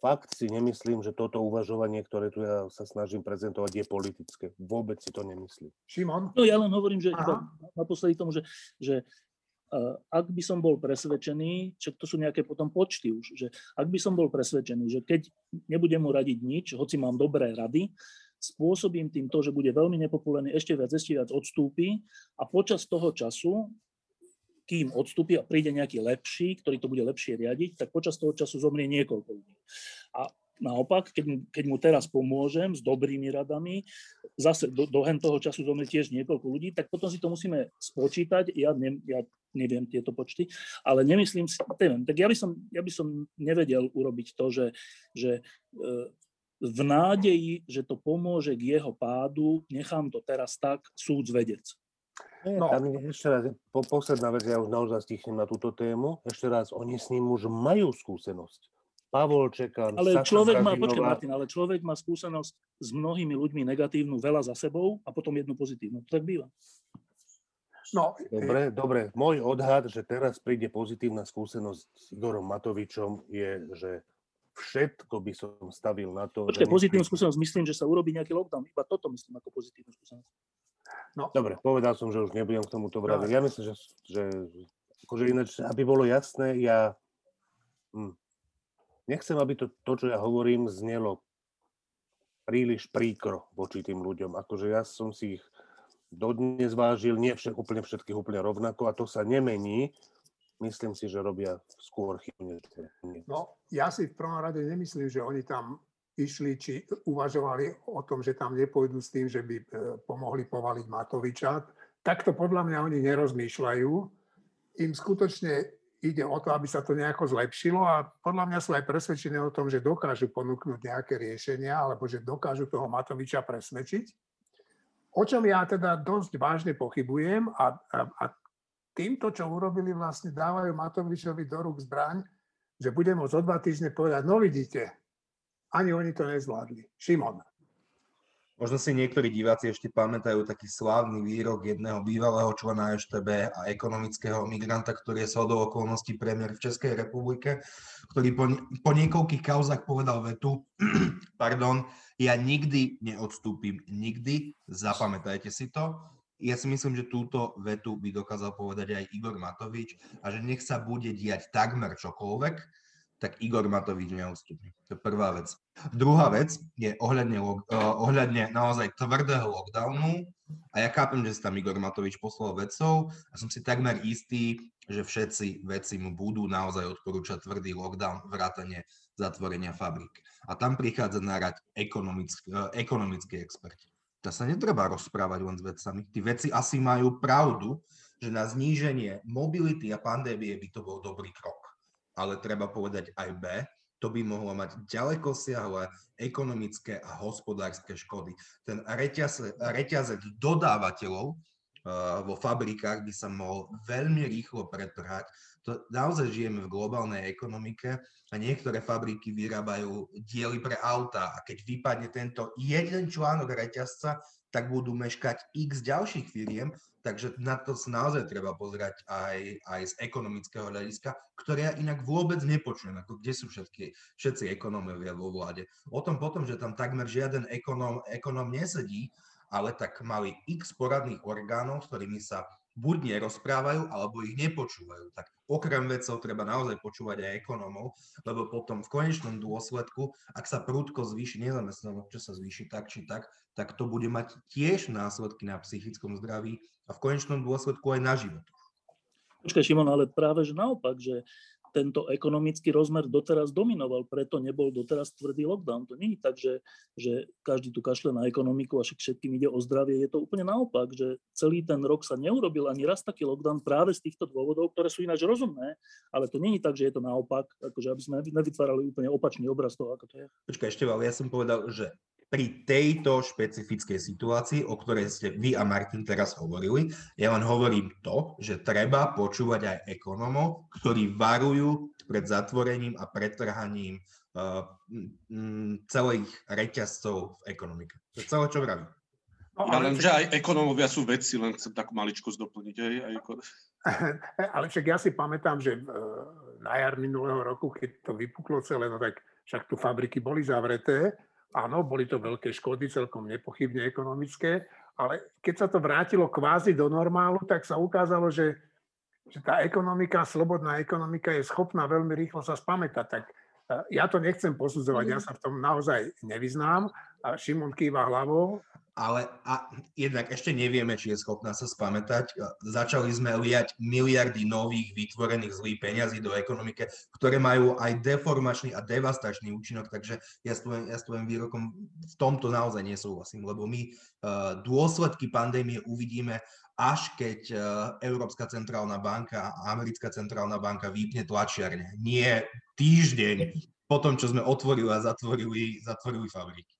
Speaker 6: fakt si nemyslím, že toto uvažovanie, ktoré tu ja sa snažím prezentovať, je politické. Vôbec si to nemyslím.
Speaker 4: Šimon?
Speaker 9: No ja len hovorím, že naposledy tomu, že, že uh, ak by som bol presvedčený, že to sú nejaké potom počty už, že ak by som bol presvedčený, že keď nebudem mu radiť nič, hoci mám dobré rady, spôsobím tým to, že bude veľmi nepopulárny, ešte viac, ešte viac odstúpi a počas toho času kým odstúpi a príde nejaký lepší, ktorý to bude lepšie riadiť, tak počas toho času zomrie niekoľko ľudí. A naopak, keď mu, keď mu teraz pomôžem s dobrými radami, zase do, do toho času zomrie tiež niekoľko ľudí, tak potom si to musíme spočítať. Ja, ne, ja neviem tieto počty, ale nemyslím si, neviem, tak ja by som, ja by som nevedel urobiť to, že, že e, v nádeji, že to pomôže k jeho pádu, nechám to teraz tak, súd vedec.
Speaker 6: No. Tam ešte raz, po, posledná vec, ja už naozaj stichnem na túto tému. Ešte raz, oni s ním už majú skúsenosť. Pavol Čekan,
Speaker 9: Ale Saša človek má, počkaj Martin, ale človek má skúsenosť s mnohými ľuďmi negatívnu veľa za sebou a potom jednu pozitívnu. To tak býva.
Speaker 6: No, dobre, dobre. Môj odhad, že teraz príde pozitívna skúsenosť s Igorom Matovičom je, že všetko by som stavil na to.
Speaker 9: Počkaj, pozitívnu skúsenosť myslím, že sa urobí nejaký lockdown. Iba toto myslím ako pozitívnu skúsenosť.
Speaker 6: No. Dobre, povedal som, že už nebudem k tomuto vraviť. Ja myslím, že, že akože ináč, aby bolo jasné, ja hm, nechcem, aby to, to, čo ja hovorím, znelo príliš príkro voči tým ľuďom. Akože ja som si ich dodnes vážil, nie však, úplne všetkých úplne rovnako a to sa nemení. Myslím si, že robia skôr chybu.
Speaker 4: No, ja si v prvom rade nemyslím, že oni tam išli, či uvažovali o tom, že tam nepôjdu s tým, že by e, pomohli povaliť Matoviča. Takto podľa mňa oni nerozmýšľajú. Im skutočne ide o to, aby sa to nejako zlepšilo a podľa mňa sú aj presvedčení o tom, že dokážu ponúknuť nejaké riešenia alebo že dokážu toho Matoviča presvedčiť. O čom ja teda dosť vážne pochybujem a, a, a týmto, čo urobili, vlastne dávajú Matovičovi do rúk zbraň, že bude môcť o dva týždne povedať, no vidíte, ani oni to nezvládli. Šimon.
Speaker 5: Možno si niektorí diváci ešte pamätajú taký slávny výrok jedného bývalého člena EŠTB a ekonomického migranta, ktorý je shodou okolností premiér v Českej republike, ktorý po, po niekoľkých kauzach povedal vetu, pardon, ja nikdy neodstúpim, nikdy, zapamätajte si to. Ja si myslím, že túto vetu by dokázal povedať aj Igor Matovič a že nech sa bude diať takmer čokoľvek, tak Igor Matovič neustupí. To je prvá vec. Druhá vec je ohľadne, uh, ohľadne naozaj tvrdého lockdownu a ja chápem, že sa tam Igor Matovič poslal vedcov a som si takmer istý, že všetci veci mu budú naozaj odporúčať tvrdý lockdown, vrátanie zatvorenia fabrik. A tam prichádza nárať ekonomický, uh, ekonomický experti. To sa netreba rozprávať len s vecami. Tí veci asi majú pravdu, že na zníženie mobility a pandémie by to bol dobrý krok ale treba povedať aj B, to by mohlo mať ďaleko siahle ekonomické a hospodárske škody. Ten reťazec, dodávateľov uh, vo fabrikách by sa mohol veľmi rýchlo pretrhať. To, naozaj žijeme v globálnej ekonomike a niektoré fabriky vyrábajú diely pre auta a keď vypadne tento jeden článok reťazca, tak budú meškať x ďalších firiem, takže na to sa naozaj treba pozerať aj, aj z ekonomického hľadiska, ktoré ja inak vôbec nepočujem, ako kde sú všetky, všetci ekonómovia vo vláde. O tom potom, že tam takmer žiaden ekonóm, ekonóm nesedí, ale tak mali x poradných orgánov, s ktorými sa buď nerozprávajú, alebo ich nepočúvajú. Tak okrem vedcov treba naozaj počúvať aj ekonómov, lebo potom v konečnom dôsledku, ak sa prúdko zvýši nezamestnanosť, čo sa zvýši tak či tak, tak to bude mať tiež následky na psychickom zdraví a v konečnom dôsledku aj na život.
Speaker 9: Počkaj, Šimon, ale práve že naopak, že tento ekonomický rozmer doteraz dominoval, preto nebol doteraz tvrdý lockdown. To nie je tak, že, že každý tu kašle na ekonomiku a všetkým ide o zdravie. Je to úplne naopak, že celý ten rok sa neurobil ani raz taký lockdown práve z týchto dôvodov, ktoré sú ináč rozumné, ale to nie je tak, že je to naopak, akože aby sme nevytvárali úplne opačný obraz toho, ako to je.
Speaker 5: Počkaj, ešte ja som povedal, že pri tejto špecifickej situácii, o ktorej ste vy a Martin teraz hovorili. Ja len hovorím to, že treba počúvať aj ekonomov, ktorí varujú pred zatvorením a pretrhaním uh, celých reťazcov v ekonomike. To je celé, čo vravím.
Speaker 8: No, ale ja len, že aj ekonómovia sú vedci, len chcem takú maličkosť doplniť. Aj, aj...
Speaker 4: Ale však ja si pamätám, že e, na jar minulého roku, keď to vypuklo celé, no tak však tu fabriky boli zavreté Áno, boli to veľké škody, celkom nepochybne ekonomické, ale keď sa to vrátilo kvázi do normálu, tak sa ukázalo, že, že tá ekonomika, slobodná ekonomika je schopná veľmi rýchlo sa spamätať. Tak ja to nechcem posudzovať, ja sa v tom naozaj nevyznám. A Šimon kýva hlavou,
Speaker 5: ale a jednak ešte nevieme, či je schopná sa spamätať. Začali sme liať miliardy nových vytvorených zlých peňazí do ekonomike, ktoré majú aj deformačný a devastačný účinok, takže ja s tvojim, ja s tvojim výrokom v tomto naozaj nesúhlasím, lebo my uh, dôsledky pandémie uvidíme až keď uh, Európska centrálna banka a Americká centrálna banka vypne tlačiarne. Nie týždeň po tom, čo sme otvorili a zatvorili, zatvorili fabriky.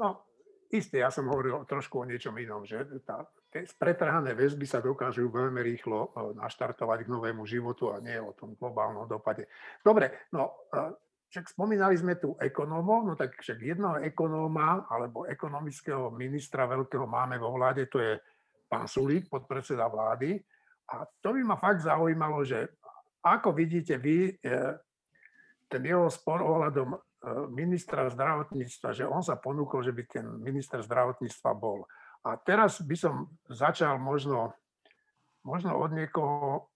Speaker 4: No, Isté, ja som hovoril trošku o niečom inom, že tá, tie pretrhané väzby sa dokážu veľmi rýchlo e, naštartovať k novému životu a nie o tom globálnom dopade. Dobre, no e, však spomínali sme tu ekonómov, no tak však jednoho ekonóma alebo ekonomického ministra veľkého máme vo vláde, to je pán Sulík, podpredseda vlády. A to by ma fakt zaujímalo, že ako vidíte vy e, ten jeho spor ohľadom ministra zdravotníctva, že on sa ponúkol, že by ten minister zdravotníctva bol. A teraz by som začal možno, možno od niekoho,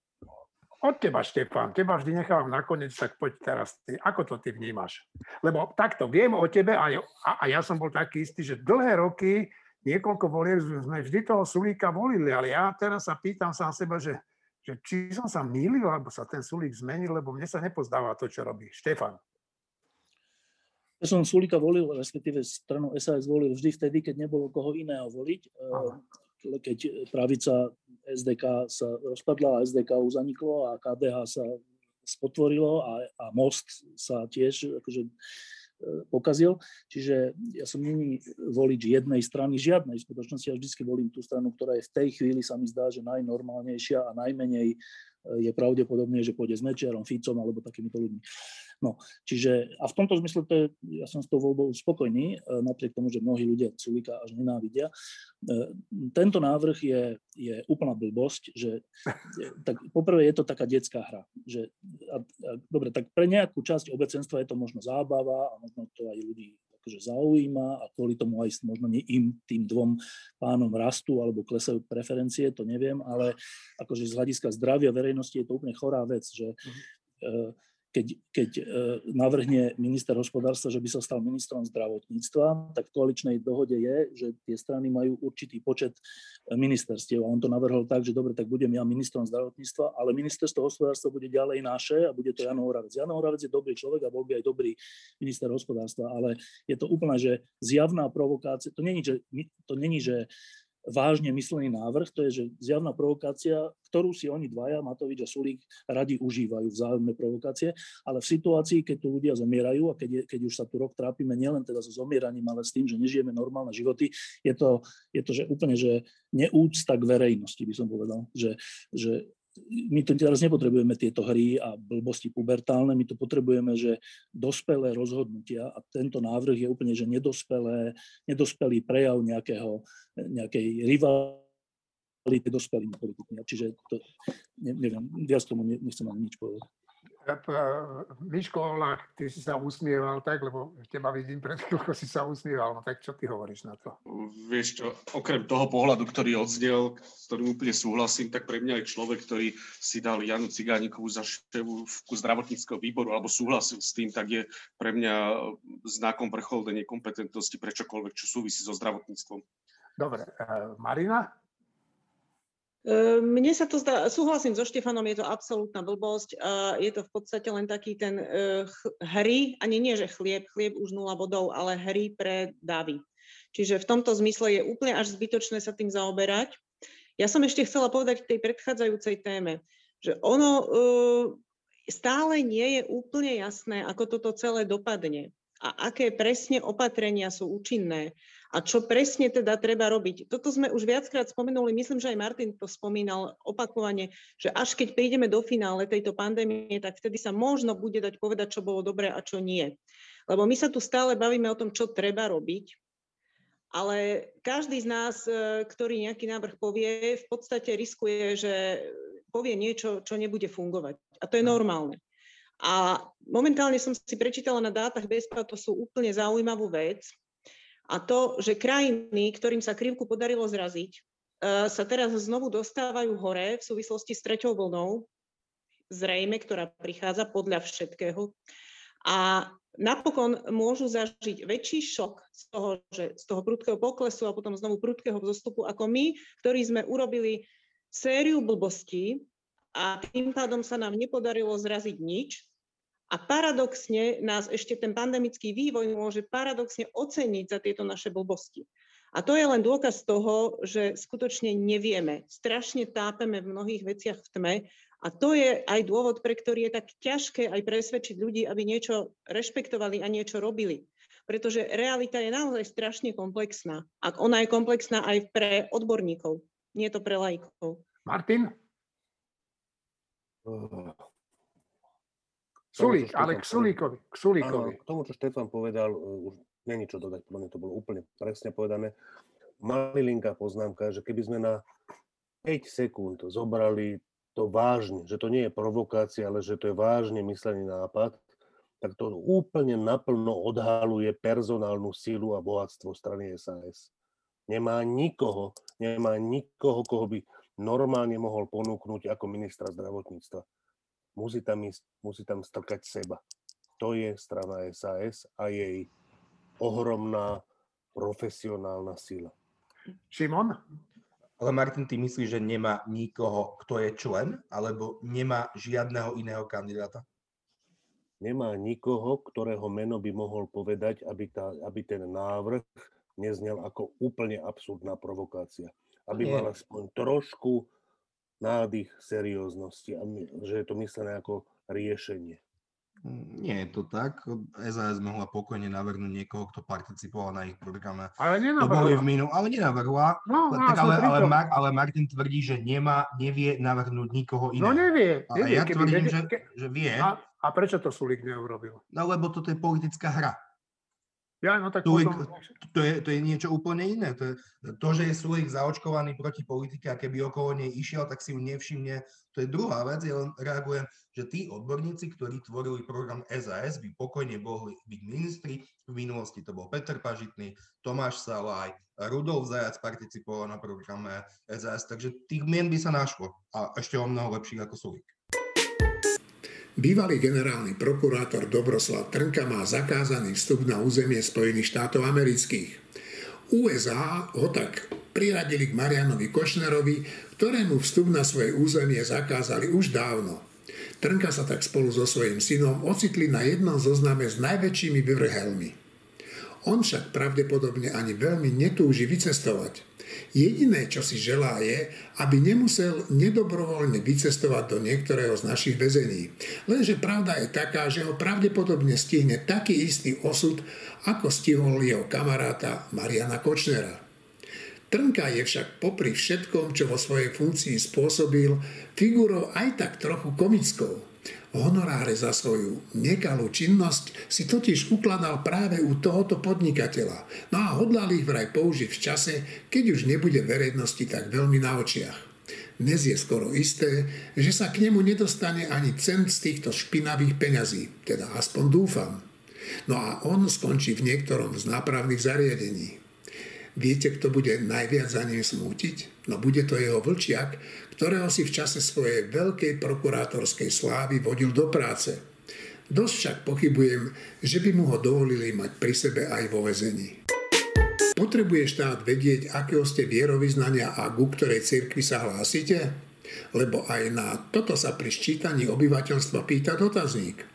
Speaker 4: od teba, Štefán. Teba vždy nechávam nakoniec, tak poď teraz ty. Ako to ty vnímaš? Lebo takto, viem o tebe a, a ja som bol taký istý, že dlhé roky, niekoľko volieb sme vždy toho Sulíka volili, ale ja teraz sa pýtam sám seba, že, že či som sa mýlil, alebo sa ten Sulík zmenil, lebo mne sa nepozdáva to, čo robí. Štefan.
Speaker 9: Ja som Sulika volil, respektíve stranu SAS volil vždy vtedy, keď nebolo koho iného voliť. Aha. Keď pravica SDK sa rozpadla a SDK už zaniklo a KDH sa spotvorilo a, a Most sa tiež akože, e, pokazil. Čiže ja som není volič jednej strany, žiadnej v skutočnosti. Ja vždy volím tú stranu, ktorá je v tej chvíli sa mi zdá, že najnormálnejšia a najmenej je pravdepodobné, že pôjde s Mečiarom, Ficom alebo takýmito ľuďmi. No, čiže a v tomto zmysle to je, ja som s tou voľbou spokojný, e, napriek tomu, že mnohí ľudia Sulika až nenávidia. E, tento návrh je, je úplná blbosť, že tak poprvé je to taká detská hra. Že, a, a, dobre, tak pre nejakú časť obecenstva je to možno zábava a možno to aj ľudí akože zaujíma a kvôli tomu aj možno nie im, tým dvom pánom rastú alebo klesajú preferencie, to neviem, ale akože z hľadiska zdravia verejnosti je to úplne chorá vec, že mm-hmm keď, keď e, navrhne minister hospodárstva, že by sa stal ministrom zdravotníctva, tak v koaličnej dohode je, že tie strany majú určitý počet e, ministerstiev. A on to navrhol tak, že dobre, tak budem ja ministrom zdravotníctva, ale ministerstvo hospodárstva bude ďalej naše a bude to Jano Horavec. Jano Horavec je dobrý človek a bol by aj dobrý minister hospodárstva, ale je to úplne, že zjavná provokácia, to není, že, to není, že vážne myslený návrh, to je, že zjavná provokácia, ktorú si oni dvaja, Matovič a Sulík, radi užívajú vzájomné provokácie, ale v situácii, keď tu ľudia zomierajú a keď, keď už sa tu rok trápime nielen teda so zomieraním, ale s tým, že nežijeme normálne životy, je to, je to že úplne že neúcta k verejnosti, by som povedal. Že, že my tu teraz nepotrebujeme tieto hry a blbosti pubertálne, my tu potrebujeme, že dospelé rozhodnutia a tento návrh je úplne, že nedospelé, nedospelý prejav nejakého, nejakej rivality dospelými politikmi. Čiže to, neviem, viac tomu nechcem ani nič povedať.
Speaker 4: Miško Olach, ty si sa usmieval tak, lebo teba vidím pred chvíľkou si sa usmieval, no tak čo ty hovoríš na to?
Speaker 8: Vieš čo, okrem toho pohľadu, ktorý odznel, s ktorým úplne súhlasím, tak pre mňa je človek, ktorý si dal Janu Cigánikovu za šéfu zdravotníckého výboru alebo súhlasil s tým, tak je pre mňa znakom vrcholnej nekompetentnosti pre čokoľvek, čo súvisí so zdravotníctvom.
Speaker 4: Dobre, eh, Marina?
Speaker 7: Ehm, mne sa to zdá, súhlasím so Štefanom, je to absolútna blbosť. Je to v podstate len taký ten eh, hry, ani nie, že chlieb, chlieb už nula bodov, ale hry pre davy. Čiže v tomto zmysle je úplne až zbytočné sa tým zaoberať. Ja som ešte chcela povedať k tej predchádzajúcej téme, že ono eh, stále nie je úplne jasné, ako toto celé dopadne a aké presne opatrenia sú účinné a čo presne teda treba robiť. Toto sme už viackrát spomenuli, myslím, že aj Martin to spomínal opakovane, že až keď prídeme do finále tejto pandémie, tak vtedy sa možno bude dať povedať, čo bolo dobré a čo nie. Lebo my sa tu stále bavíme o tom, čo treba robiť, ale každý z nás, e, ktorý nejaký návrh povie, v podstate riskuje, že povie niečo, čo nebude fungovať. A to je normálne. A momentálne som si prečítala na dátach BESPA, to sú úplne zaujímavú vec, a to, že krajiny, ktorým sa krivku podarilo zraziť, e, sa teraz znovu dostávajú hore v súvislosti s treťou vlnou, zrejme, ktorá prichádza podľa všetkého. A napokon môžu zažiť väčší šok z toho, že z toho prudkého poklesu a potom znovu prudkého vzostupu ako my, ktorí sme urobili sériu blbostí a tým pádom sa nám nepodarilo zraziť nič, a paradoxne nás ešte ten pandemický vývoj môže paradoxne oceniť za tieto naše blbosti. A to je len dôkaz toho, že skutočne nevieme. Strašne tápeme v mnohých veciach v tme a to je aj dôvod, pre ktorý je tak ťažké aj presvedčiť ľudí, aby niečo rešpektovali a niečo robili. Pretože realita je naozaj strašne komplexná. A ona je komplexná aj pre odborníkov, nie to pre lajkov.
Speaker 4: Martin? Sulík, ale k Sulíkovi. K Sulíkovi.
Speaker 6: Áno, k tomu, čo Štefan povedal, už není čo dodať, podľa mňa to bolo úplne presne povedané. Malilinká poznámka, že keby sme na 5 sekúnd zobrali to vážne, že to nie je provokácia, ale že to je vážne myslený nápad, tak to úplne naplno odhaluje personálnu sílu a bohatstvo strany SAS. Nemá nikoho, nemá nikoho, koho by normálne mohol ponúknuť ako ministra zdravotníctva. Musí tam, ísť, musí tam strkať seba. To je strana SAS a jej ohromná profesionálna sila.
Speaker 1: Šimon?
Speaker 5: Ale Martin, ty myslíš, že nemá nikoho, kto je člen, alebo nemá žiadneho iného kandidáta?
Speaker 6: Nemá nikoho, ktorého meno by mohol povedať, aby, tá, aby ten návrh neznel ako úplne absurdná provokácia. Aby Nie. mal aspoň trošku nádych serióznosti a že je to myslené ako riešenie.
Speaker 5: Nie je to tak. SAS mohla pokojne navrhnúť niekoho, kto participoval na ich programe.
Speaker 1: Ale nenavrhla.
Speaker 5: v minu, ale nenavrhla. No, tak ale, ale, Mar, ale Martin tvrdí, že nemá, nevie navrhnúť nikoho iného.
Speaker 1: No nevie.
Speaker 5: A nevie, ja tvrdím, nevie, že, že vie.
Speaker 1: A, a prečo to Sulik neurobil?
Speaker 5: No lebo toto je politická hra.
Speaker 1: Ja, no tak
Speaker 5: to,
Speaker 1: potom...
Speaker 5: to, je, to je niečo úplne iné. To, je, to že je Sulik zaočkovaný proti politike a keby okolo nej išiel, tak si ju nevšimne. To je druhá vec. Ja len reagujem, že tí odborníci, ktorí tvorili program SAS, by pokojne mohli byť ministri. V minulosti to bol Peter Pažitný, Tomáš Salaj, Rudolf Zajac participoval na programe SAS, takže tých mien by sa našlo. A ešte o mnoho lepších ako Sulik.
Speaker 1: Bývalý generálny prokurátor Dobroslav Trnka má zakázaný vstup na územie Spojených štátov amerických. USA ho tak priradili k Marianovi Košnerovi, ktorému vstup na svoje územie zakázali už dávno. Trnka sa tak spolu so svojím synom ocitli na jednom zozname s najväčšími vyvrhelmi. On však pravdepodobne ani veľmi netúži vycestovať. Jediné, čo si želá, je, aby nemusel nedobrovoľne vycestovať do niektorého z našich väzení. Lenže pravda je taká, že ho pravdepodobne stihne taký istý osud, ako stihol jeho kamaráta Mariana Kočnera. Trnka je však popri všetkom, čo vo svojej funkcii spôsobil, figurou aj tak trochu komickou – Honoráre za svoju nekalú činnosť si totiž ukladal práve u tohoto podnikateľa. No a hodlal ich vraj použiť v čase, keď už nebude verejnosti tak veľmi na očiach. Dnes je skoro isté, že sa k nemu nedostane ani cent z týchto špinavých peňazí, teda aspoň dúfam. No a on skončí v niektorom z nápravných zariadení. Viete, kto bude najviac za ním smútiť? No bude to jeho vlčiak, ktorého si v čase svojej veľkej prokurátorskej slávy vodil do práce. Dosť však pochybujem, že by mu ho dovolili mať pri sebe aj vo vezení. Potrebuje štát vedieť, akého ste vierovýznania a ku ktorej cirkvi sa hlásite? Lebo aj na toto sa pri ščítaní obyvateľstva pýta dotazník.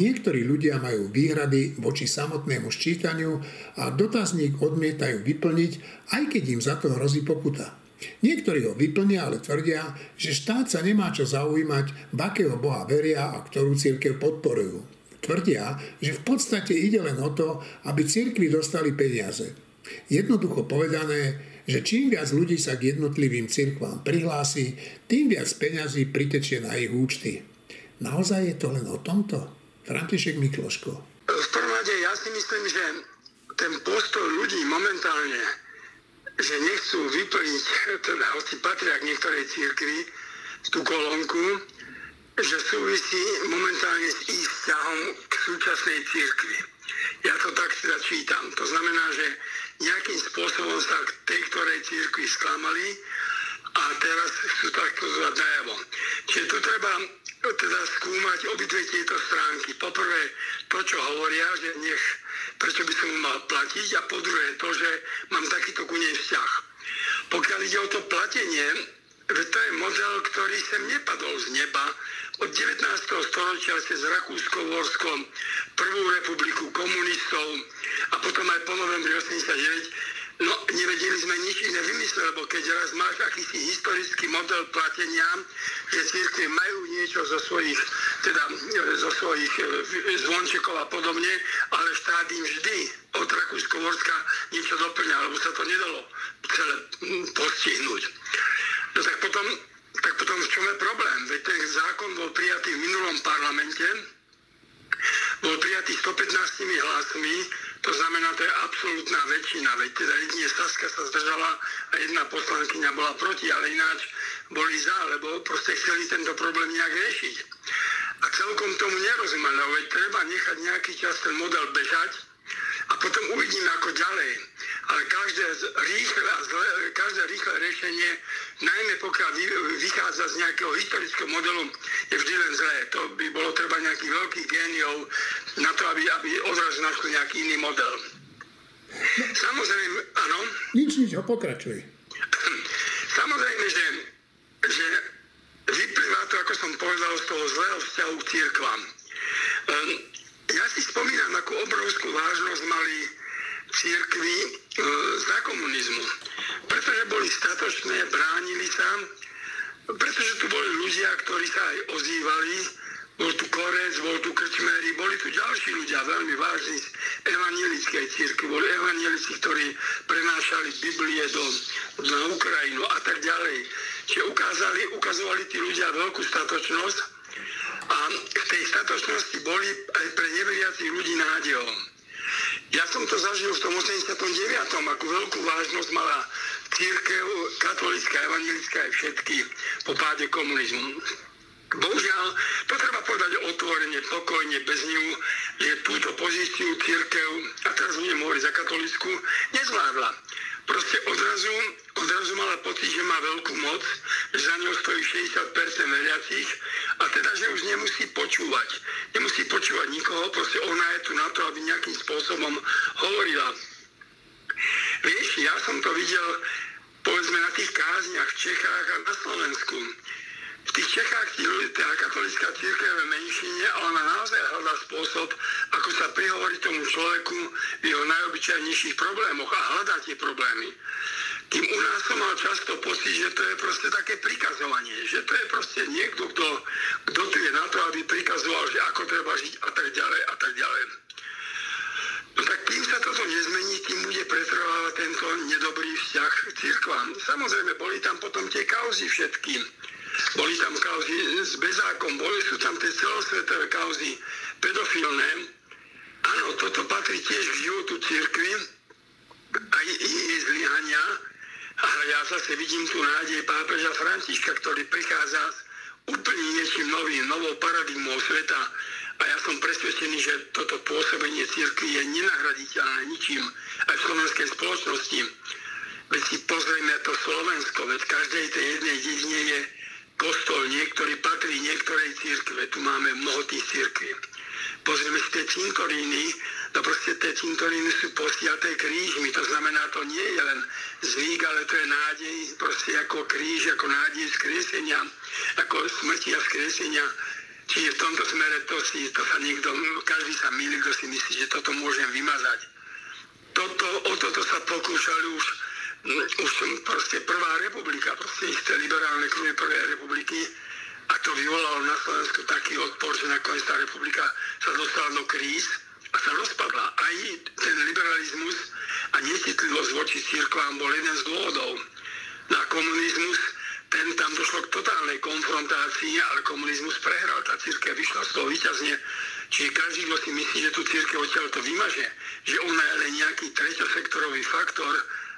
Speaker 1: Niektorí ľudia majú výhrady voči samotnému ščítaniu a dotazník odmietajú vyplniť, aj keď im za to hrozí pokuta. Niektorí ho vyplnia, ale tvrdia, že štát sa nemá čo zaujímať, v akého boha veria a ktorú církev podporujú. Tvrdia, že v podstate ide len o to, aby církvy dostali peniaze. Jednoducho povedané, že čím viac ľudí sa k jednotlivým cirkvám prihlási, tým viac peňazí pritečie na ich účty. Naozaj je to len o tomto? František Mikloško.
Speaker 10: V prvom rade ja si myslím, že ten postoj ľudí momentálne, že nechcú vyplniť, teda hoci patria k niektorej církvi, tú kolónku, že súvisí momentálne s ich vzťahom k súčasnej církvi. Ja to tak teda čítam. To znamená, že nejakým spôsobom sa k tej ktorej církvi sklamali a teraz chcú takto zvať najavo. Čiže tu treba teda skúmať obidve tieto stránky. Poprvé to, čo hovoria, že nech, prečo by som mu mal platiť a po druhé to, že mám takýto ku nej vzťah. Pokiaľ ide o to platenie, to je model, ktorý sem nepadol z neba. Od 19. storočia cez Rakúsko-Vorsko, Prvú republiku komunistov a potom aj po novembri 89 No, nevedeli sme nič iné vymyslieť, lebo keď raz máš akýsi historický model platenia, že církve majú niečo zo svojich, teda zo svojich e, zvončekov a podobne, ale štát im vždy od Rakúsko-Vorska niečo doplňa, lebo sa to nedalo celé postihnúť. No tak potom, tak potom v čom je problém? Veď ten zákon bol prijatý v minulom parlamente, bol prijatý 115 hlasmi, to znamená, to je absolútna väčšina, veď teda jedine Saska sa zdržala a jedna poslankyňa bola proti, ale ináč boli za, lebo proste chceli tento problém nejak riešiť. A celkom tomu nerozumiem, lebo veď treba nechať nejaký čas ten model bežať a potom uvidíme ako ďalej. Ale každé rýchle, a zle, každé rýchle riešenie, najmä pokiaľ vychádza z nejakého historického modelu, je vždy len zlé. To by bolo treba nejakých veľkých géniov na to, aby, aby odrazu našli nejaký iný model. Samozrejme, áno.
Speaker 4: Nič, nič, ho pokračuj.
Speaker 10: Samozrejme, že, že vyplýva to, ako som povedal, z toho zlého vzťahu k církvam. Um, ja si spomínam, akú obrovskú vážnosť mali církvy za komunizmu. Pretože boli statočné, bránili sa, pretože tu boli ľudia, ktorí sa aj ozývali, bol tu Korec, bol tu Krčmery, boli tu ďalší ľudia, veľmi vážni z evangelickej círky, boli evangelici, ktorí prenášali Biblie do, na Ukrajinu a tak ďalej. Čiže ukázali, ukazovali tí ľudia veľkú statočnosť a v tej statočnosti boli aj pre neveriacich ľudí nádejom. Ja som to zažil v tom 89. akú veľkú vážnosť mala církev, katolická, evangelická aj všetky po páde komunizmu. Bohužiaľ, to treba povedať otvorene, pokojne, bez ňu, že túto pozíciu církev, a teraz budem hovoriť za katolickú, nezvládla. Proste odrazu, odrazu mala pocit, že má veľkú moc, že za ňou stojí 60% veriacich a teda, že už nemusí počúvať. Nemusí počúvať nikoho, proste ona je tu na to, aby nejakým spôsobom hovorila. Vieš, ja som to videl povedzme na tých kázniach v Čechách a na Slovensku v tých Čechách tí ľudia, tá katolická církev je menšine a ona naozaj hľadá spôsob, ako sa prihovoriť tomu človeku v jeho najobyčajnejších problémoch a hľadá tie problémy. Tým u nás som mal často pocit, že to je proste také prikazovanie, že to je proste niekto, kto, kto tu je na to, aby prikazoval, že ako treba žiť a tak ďalej a tak ďalej. No tak kým sa toto nezmení, tým bude pretrvávať tento nedobrý vzťah k církvám. Samozrejme, boli tam potom tie kauzy všetkým boli tam kauzy s bezákom, boli sú tam tie celosvetové kauzy pedofilné. Áno, toto patrí tiež k životu církvy, aj jej zlyhania. Ale ja zase vidím tu nádej pápeža Františka, ktorý prichádza s úplne niečím novým, novou paradigmou sveta. A ja som presvedčený, že toto pôsobenie církvy je nenahraditeľné ničím aj v slovenskej spoločnosti. Veď si pozrieme to Slovensko, veď každej tej jednej dedine je kostol, niektorý patrí niektorej církve, tu máme mnoho tých církví. Pozrieme si tie cintoríny, to proste tie cintoríny sú postiaté krížmi, to znamená, to nie je len zvyk, ale to je nádej, proste ako kríž, ako nádej skresenia, ako smrti a skresenia. Čiže v tomto smere to, si, to sa niekto, každý sa milí, kto si myslí, že toto môžem vymazať. Toto, o toto sa pokúšali už už proste prvá republika, proste isté liberálne kruhy prvej republiky a to vyvolalo na Slovensku taký odpor, že nakoniec tá republika sa dostala do kríz a sa rozpadla. Aj ten liberalizmus a necitlivosť voči církvám bol jeden z dôvodov. Na komunizmus ten tam došlo k totálnej konfrontácii, ale komunizmus prehral, tá církev vyšla z toho výťazne. Čiže každý, kto si myslí, že tú církev odtiaľ to vymaže, že ona je len nejaký treťosektorový faktor,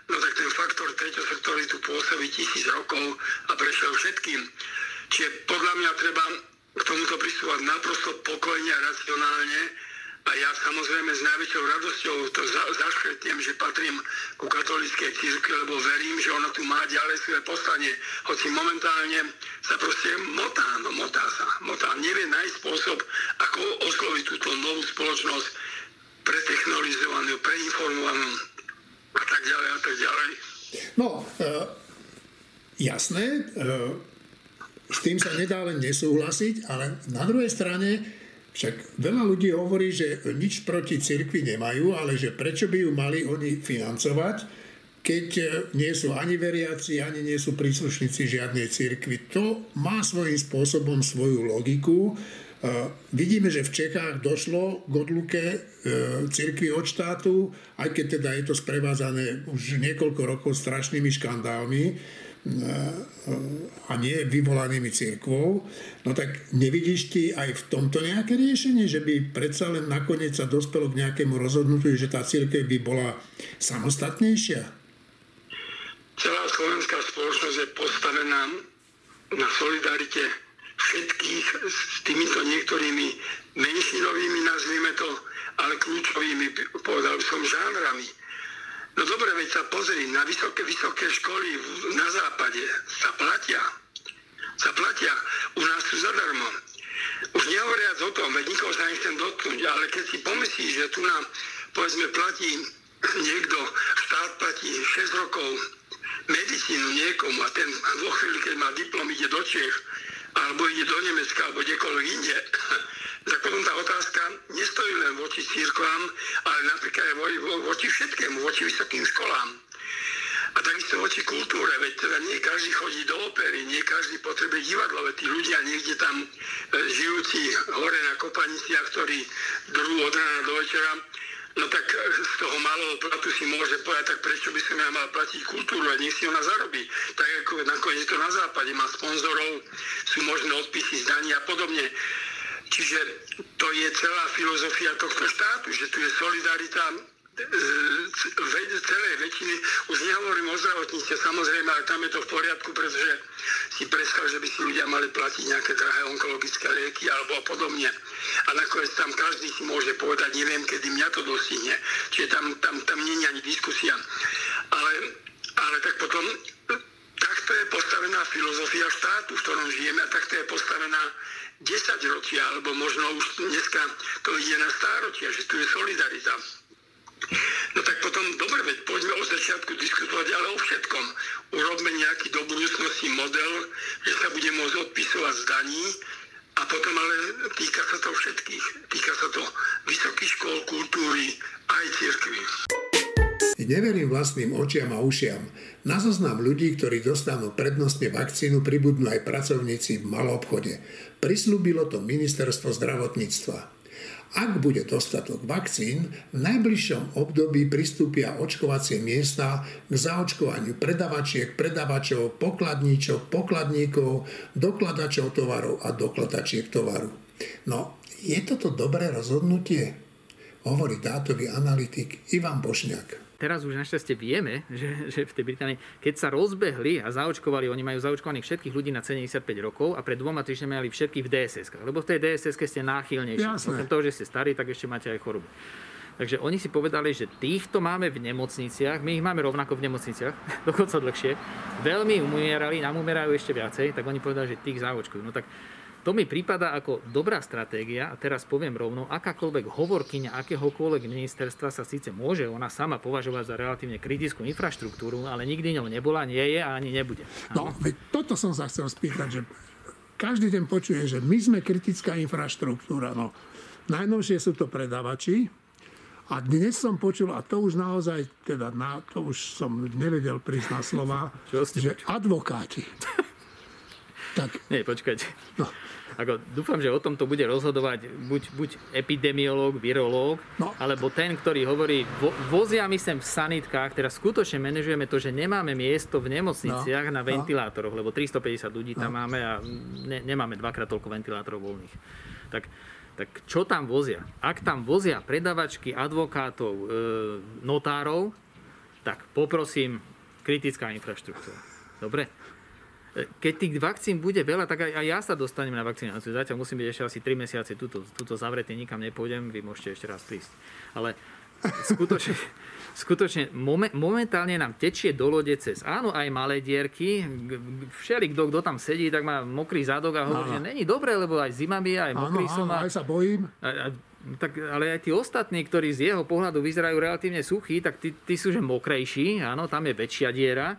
Speaker 10: no tak ten faktor sektory tu pôsobí tisíc rokov a prešiel všetkým. Čiže podľa mňa treba k tomuto pristúvať naprosto pokojne a racionálne a ja samozrejme s najväčšou radosťou to za, zaškretiem, že patrím ku katolíckej církvi, lebo verím, že ona tu má ďalej svoje poslanie. Hoci momentálne sa proste motá, no motá sa, motá. Nevie nájsť spôsob, ako osloviť túto novú spoločnosť pretechnologizovanú, preinformovanú a tak ďalej a tak ďalej.
Speaker 4: No, e, jasné, e, s tým sa nedá len nesúhlasiť, ale na druhej strane však veľa ľudí hovorí, že nič proti cirkvi nemajú, ale že prečo by ju mali oni financovať, keď nie sú ani veriaci, ani nie sú príslušníci žiadnej cirkvi. To má svojím spôsobom svoju logiku Vidíme, že v Čechách došlo k odluke e, cirkvi od štátu, aj keď teda je to sprevádzané už niekoľko rokov strašnými škandálmi e, a nie vyvolanými cirkvou, no tak nevidíš ty aj v tomto nejaké riešenie, že by predsa len nakoniec sa dospelo k nejakému rozhodnutiu, že tá církev by bola samostatnejšia?
Speaker 10: Celá slovenská spoločnosť je postavená na solidarite všetkých s týmito niektorými menšinovými, nazvime to, ale kľúčovými, povedal som, žánrami. No dobre, veď sa pozri, na vysoké, vysoké školy na západe sa platia. Sa platia. U nás sú zadarmo. Už nehovoriac o tom, veď nikoho sa nechcem dotknúť, ale keď si pomyslíš, že tu nám, povedzme, platí niekto, štát platí 6 rokov medicínu niekomu a ten vo chvíli, keď má diplom, ide do Čech, alebo ide do Nemecka, alebo kdekoľvek inde, potom tá otázka nestojí len voči církvám, ale napríklad aj voči všetkému, voči vysokým školám. A takisto voči kultúre, veď teda nie každý chodí do opery, nie každý potrebuje divadlo, veď tí ľudia niekde tam e, žijúci hore na kopaniciach, ktorí druhú od rána do večera No tak e, z toho malého platu si môže povedať, tak prečo by som ja mal platiť kultúru a nech si ona zarobí. Tak ako nakoniec to na západe má sponzorov, sú možné odpisy zdaní a podobne. Čiže to je celá filozofia tohto štátu, že tu je solidarita celej väčšiny, už nehovorím o zdravotníctve, samozrejme, ale tam je to v poriadku, pretože si predstav, že by si ľudia mali platiť nejaké drahé onkologické lieky alebo podobne. A nakoniec tam každý si môže povedať, neviem, kedy mňa to dostihne. Čiže tam, tam, tam nie je ani diskusia. Ale, ale tak potom takto je postavená filozofia štátu, v ktorom žijeme a takto je postavená 10 ročia, alebo možno už dneska to ide na stáročia, že tu je solidarita. No tak potom, dobre, veď poďme od začiatku diskutovať, ale o všetkom. Urobme nejaký do budúcnosti model, že sa bude môcť odpisovať z daní a potom ale týka sa to všetkých. Týka sa to vysokých škôl, kultúry, aj cirkvi.
Speaker 4: Neverím vlastným očiam a ušiam. Na zoznam ľudí, ktorí dostanú prednostne vakcínu, pribudnú aj pracovníci v malobchode. Prislúbilo to ministerstvo zdravotníctva. Ak bude dostatok vakcín, v najbližšom období pristúpia očkovacie miesta k zaočkovaniu predavačiek, predavačov, pokladníčov, pokladníkov, dokladačov tovarov a dokladačiek tovaru. No, je toto dobré rozhodnutie? Hovorí dátový analytik Ivan Bošňák
Speaker 11: teraz už našťastie vieme, že, že v tej Británii, keď sa rozbehli a zaočkovali, oni majú zaočkovaných všetkých ľudí na 75 rokov a pred dvoma týždňami mali všetkých v DSS. Lebo v tej DSS ste náchylnejší. Okrem toho, že ste starí, tak ešte máte aj chorobu. Takže oni si povedali, že týchto máme v nemocniciach, my ich máme rovnako v nemocniciach, dokonca dlhšie. Veľmi umierali, nám umierajú ešte viacej, tak oni povedali, že tých zaočkujú. No tak to mi prípada ako dobrá stratégia a teraz poviem rovno, akákoľvek hovorkyňa akéhokoľvek ministerstva sa síce môže ona sama považovať za relatívne kritickú infraštruktúru, ale nikdy ňou nebola, nie je a ani nebude.
Speaker 4: No, toto som sa chcel spýtať, že každý deň počuje, že my sme kritická infraštruktúra. No, najnovšie sú to predavači, a dnes som počul, a to už naozaj, teda na, to už som nevedel prísť na slova, že advokáti.
Speaker 11: tak. Nie, počkajte. No. Ako, dúfam, že o tom to bude rozhodovať buď, buď epidemiológ, virológ, no. alebo ten, ktorý hovorí, vo, vozia my sem v sanitkách, teraz skutočne manažujeme to, že nemáme miesto v nemocniciach no. na no. ventilátoroch, lebo 350 ľudí tam no. máme a ne, nemáme dvakrát toľko ventilátorov voľných. Tak, tak čo tam vozia? Ak tam vozia predavačky, advokátov, e, notárov, tak poprosím, kritická infraštruktúra. Dobre? Keď tých vakcín bude veľa, tak aj, aj ja sa dostanem na vakcináciu. Zatiaľ musím byť ešte asi 3 mesiace tuto, tuto zavretý, nikam nepôjdem, vy môžete ešte raz prísť. Ale skutočne, skutočne momentálne nám tečie do lode cez, áno, aj malé dierky. Všeli, kto, kto tam sedí, tak má mokrý zadok a hovorí, že není dobré, lebo aj zima je, aj mokrý áno, som.
Speaker 4: Áno, aj sa bojím.
Speaker 11: A, a, tak, ale aj tí ostatní, ktorí z jeho pohľadu vyzerajú relatívne suchí, tak tí, tí sú že mokrejší, áno, tam je väčšia diera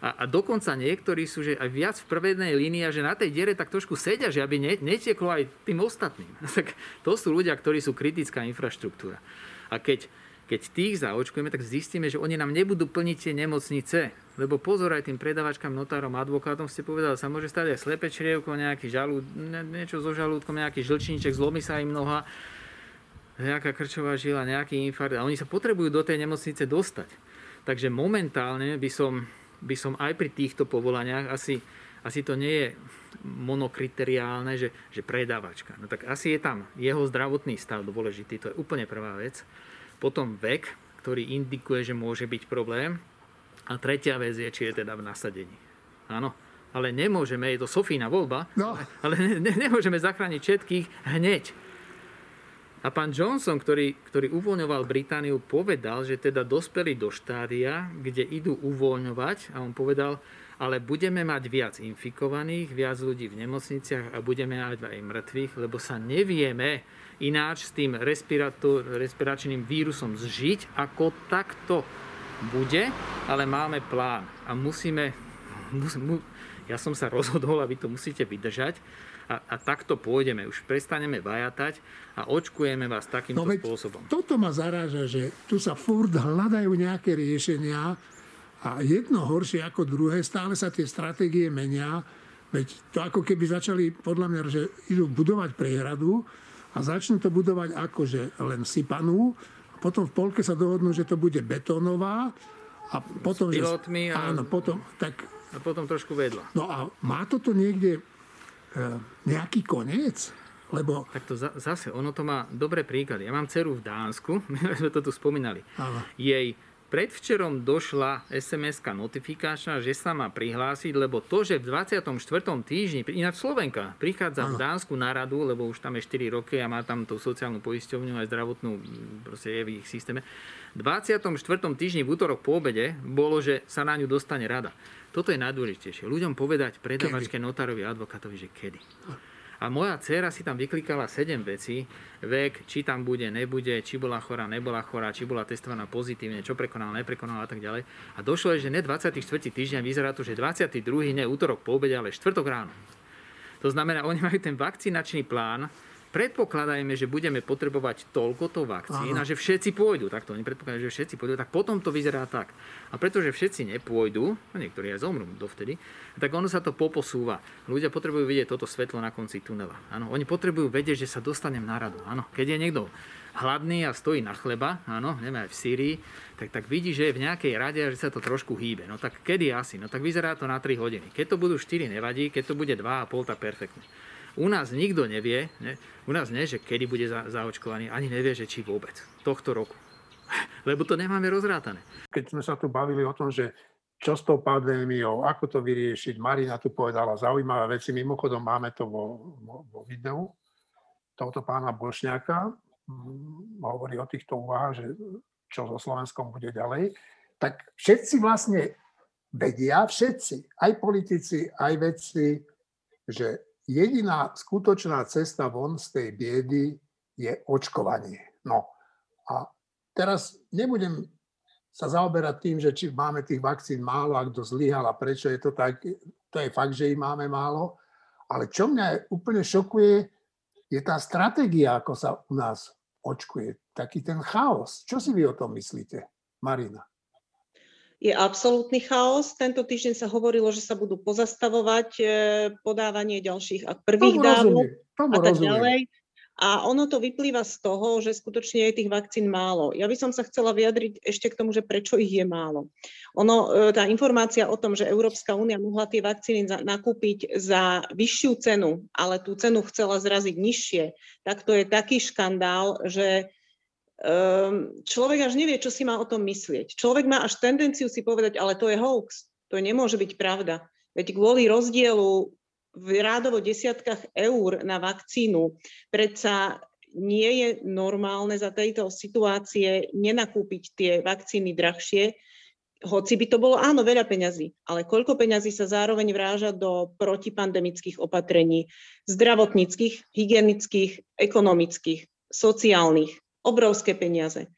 Speaker 11: a, a dokonca niektorí sú že aj viac v prvej línii a že na tej diere tak trošku sedia, že aby ne, netieklo aj tým ostatným. Tak to sú ľudia, ktorí sú kritická infraštruktúra. A keď, keď tých zaočkujeme, tak zistíme, že oni nám nebudú plniť tie nemocnice. Lebo pozor aj tým predavačkám, notárom, advokátom ste povedali, sa môže stať aj slepe črievko, nejaký žalúd, niečo so žalúdkom, nejaký žlčníček, zlomí sa im noha, nejaká krčová žila, nejaký infarkt a oni sa potrebujú do tej nemocnice dostať. Takže momentálne by som by som aj pri týchto povolaniach asi, asi to nie je monokriteriálne, že, že predávačka. No tak asi je tam jeho zdravotný stav dôležitý, to je úplne prvá vec. Potom vek, ktorý indikuje, že môže byť problém. A tretia vec je, či je teda v nasadení. Áno, ale nemôžeme, je to Sofína voľba, no. ale ne, ne, nemôžeme zachrániť všetkých hneď. A pán Johnson, ktorý, ktorý uvoľňoval Britániu, povedal, že teda dospeli do štádia, kde idú uvoľňovať. A on povedal, ale budeme mať viac infikovaných, viac ľudí v nemocniciach a budeme mať aj mŕtvych, lebo sa nevieme ináč s tým respiračným vírusom zžiť, ako takto bude, ale máme plán a musíme, mus, mu, ja som sa rozhodol a vy to musíte vydržať a, a takto pôjdeme. Už prestaneme vajatať a očkujeme vás takýmto no, spôsobom.
Speaker 4: Toto ma zaráža, že tu sa furt hľadajú nejaké riešenia a jedno horšie ako druhé, stále sa tie stratégie menia. Veď to ako keby začali, podľa mňa, že idú budovať priehradu a začnú to budovať akože len sypanú, a potom v polke sa dohodnú, že to bude betónová a potom,
Speaker 11: S pilotmi
Speaker 4: že, a... áno, potom, tak
Speaker 11: a potom trošku vedľa.
Speaker 4: No a má toto niekde nejaký koniec? Lebo...
Speaker 11: Tak to zase, ono to má dobré príklady. Ja mám dceru v Dánsku, my sme to tu spomínali. Áno. Jej predvčerom došla sms notifikačná, že sa má prihlásiť, lebo to, že v 24. týždni, ináč Slovenka, prichádza ano. v Dánsku na radu, lebo už tam je 4 roky a má tam tú sociálnu poisťovňu aj zdravotnú, proste je v ich systéme. V 24. týždni v útorok po obede bolo, že sa na ňu dostane rada. Toto je najdôležitejšie. Ľuďom povedať, predávačke, notárovi, advokátovi, že kedy. A moja dcéra si tam vyklikala 7 vecí, vek, či tam bude, nebude, či bola chorá, nebola chorá, či bola testovaná pozitívne, čo prekonala, neprekonala a tak ďalej. A došlo je, že ne 24. týždeň, vyzerá to, že 22. ne útorok po obede, ale štvrtok ráno. To znamená, oni majú ten vakcinačný plán, predpokladajme, že budeme potrebovať toľko to vakcín a že všetci pôjdu, tak to oni predpokladajú, že všetci pôjdu, tak potom to vyzerá tak. A pretože všetci nepôjdu, a niektorí aj zomrú dovtedy, tak ono sa to poposúva. Ľudia potrebujú vidieť toto svetlo na konci tunela. Áno, oni potrebujú vedieť, že sa dostanem na radu. Áno, keď je niekto hladný a stojí na chleba, áno, neviem aj v Sýrii, tak, tak vidí, že je v nejakej rade a že sa to trošku hýbe. No tak kedy asi? No tak vyzerá to na 3 hodiny. Keď to budú 4, nevadí, keď to bude 2,5, tak perfektne. U nás nikto nevie, ne? u nás nie, že kedy bude za, zaočkovaný, ani nevie, že či vôbec. Tohto roku. Lebo to nemáme rozrátané.
Speaker 4: Keď sme sa tu bavili o tom, že čo s tou pandémiou, ako to vyriešiť, Marina tu povedala zaujímavé veci, mimochodom máme to vo, vo, vo videu tohoto pána Bošňáka, hm, hovorí o týchto úvahách, že čo so Slovenskom bude ďalej, tak všetci vlastne vedia, všetci, aj politici, aj vedci, že jediná skutočná cesta von z tej biedy je očkovanie. No a teraz nebudem sa zaoberať tým, že či máme tých vakcín málo a kto zlyhal a prečo je to tak, to je fakt, že ich máme málo. Ale čo mňa úplne šokuje, je tá stratégia, ako sa u nás očkuje. Taký ten chaos. Čo si vy o tom myslíte, Marina?
Speaker 7: Je absolútny chaos. Tento týždeň sa hovorilo, že sa budú pozastavovať e, podávanie ďalších a prvých dávok a tak rozumiem. ďalej. A ono to vyplýva z toho, že skutočne je tých vakcín málo. Ja by som sa chcela vyjadriť ešte k tomu, že prečo ich je málo. Ono, e, tá informácia o tom, že Európska únia mohla tie vakcíny nakúpiť za vyššiu cenu, ale tú cenu chcela zraziť nižšie, tak to je taký škandál, že človek až nevie, čo si má o tom myslieť. Človek má až tendenciu si povedať, ale to je hoax, to nemôže byť pravda. Veď kvôli rozdielu v rádovo desiatkách eur na vakcínu predsa nie je normálne za tejto situácie nenakúpiť tie vakcíny drahšie, hoci by to bolo áno veľa peňazí, ale koľko peňazí sa zároveň vráža do protipandemických opatrení, zdravotníckých, hygienických, ekonomických, sociálnych, obrovské peniaze.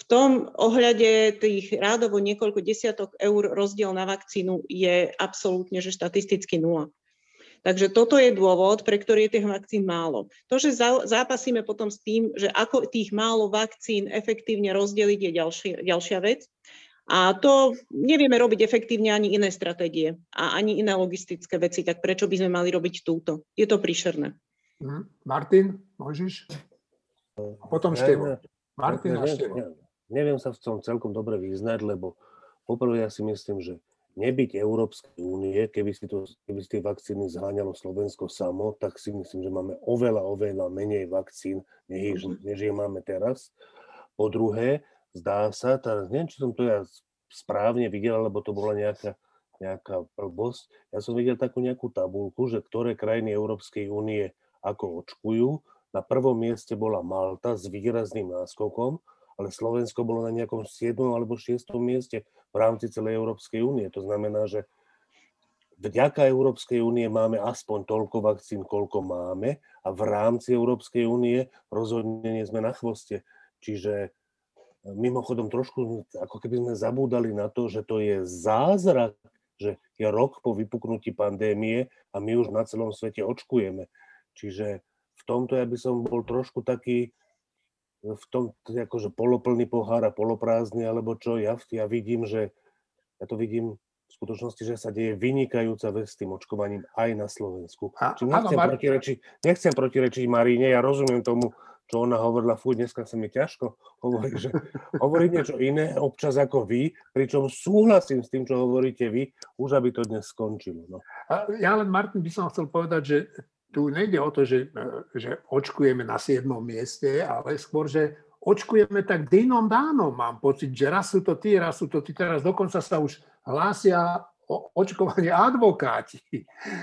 Speaker 7: V tom ohľade tých rádovo niekoľko desiatok eur rozdiel na vakcínu je absolútne, že štatisticky nula. Takže toto je dôvod, pre ktorý je tých vakcín málo. To, že zápasíme potom s tým, že ako tých málo vakcín efektívne rozdeliť, je ďalšia, ďalšia vec. A to nevieme robiť efektívne ani iné stratégie a ani iné logistické veci, tak prečo by sme mali robiť túto? Je to príšerné.
Speaker 4: Mhm. Martin, môžeš? A potom Števo. Martin a Števo.
Speaker 6: Neviem sa v tom celkom dobre vyznať, lebo poprvé ja si myslím, že nebyť Európskej únie, keby si, to, keby si tie vakcíny zháňalo Slovensko samo, tak si myslím, že máme oveľa, oveľa menej vakcín, než, mhm. než je máme teraz. Po druhé, zdá sa, tá, neviem, či som to ja správne videl, lebo to bola nejaká, nejaká blbosť. Ja som videl takú nejakú tabulku, že ktoré krajiny Európskej únie ako očkujú Na prvom mieste bola Malta s výrazným náskokom, ale Slovensko bolo na nejakom 7. alebo 6. mieste v rámci celej Európskej únie. To znamená, že vďaka Európskej únie máme aspoň toľko vakcín, koľko máme a v rámci Európskej únie rozhodne nie sme na chvoste. Čiže mimochodom trošku ako keby sme zabúdali na to, že to je zázrak, že je rok po vypuknutí pandémie a my už na celom svete očkujeme. Čiže v tomto ja by som bol trošku taký v tom akože poloplný pohár a poloprázdny, alebo čo, ja, ja vidím, že ja to vidím v skutočnosti, že sa deje vynikajúca vec s tým očkovaním aj na Slovensku. A, Či nechcem, áno, protirečiť, nechcem protirečiť Maríne, ja rozumiem tomu, čo ona hovorila, fú, dneska sa mi ťažko hovorí, že hovorí niečo iné občas ako vy, pričom súhlasím s tým, čo hovoríte vy, už aby to dnes skončilo. No.
Speaker 4: A ja len, Martin, by som chcel povedať, že tu nejde o to, že, že očkujeme na 7. mieste, ale skôr, že očkujeme tak dynom dánom. Mám pocit, že raz sú to tí, raz sú to tí. Teraz dokonca sa už hlásia o očkovanie advokáti.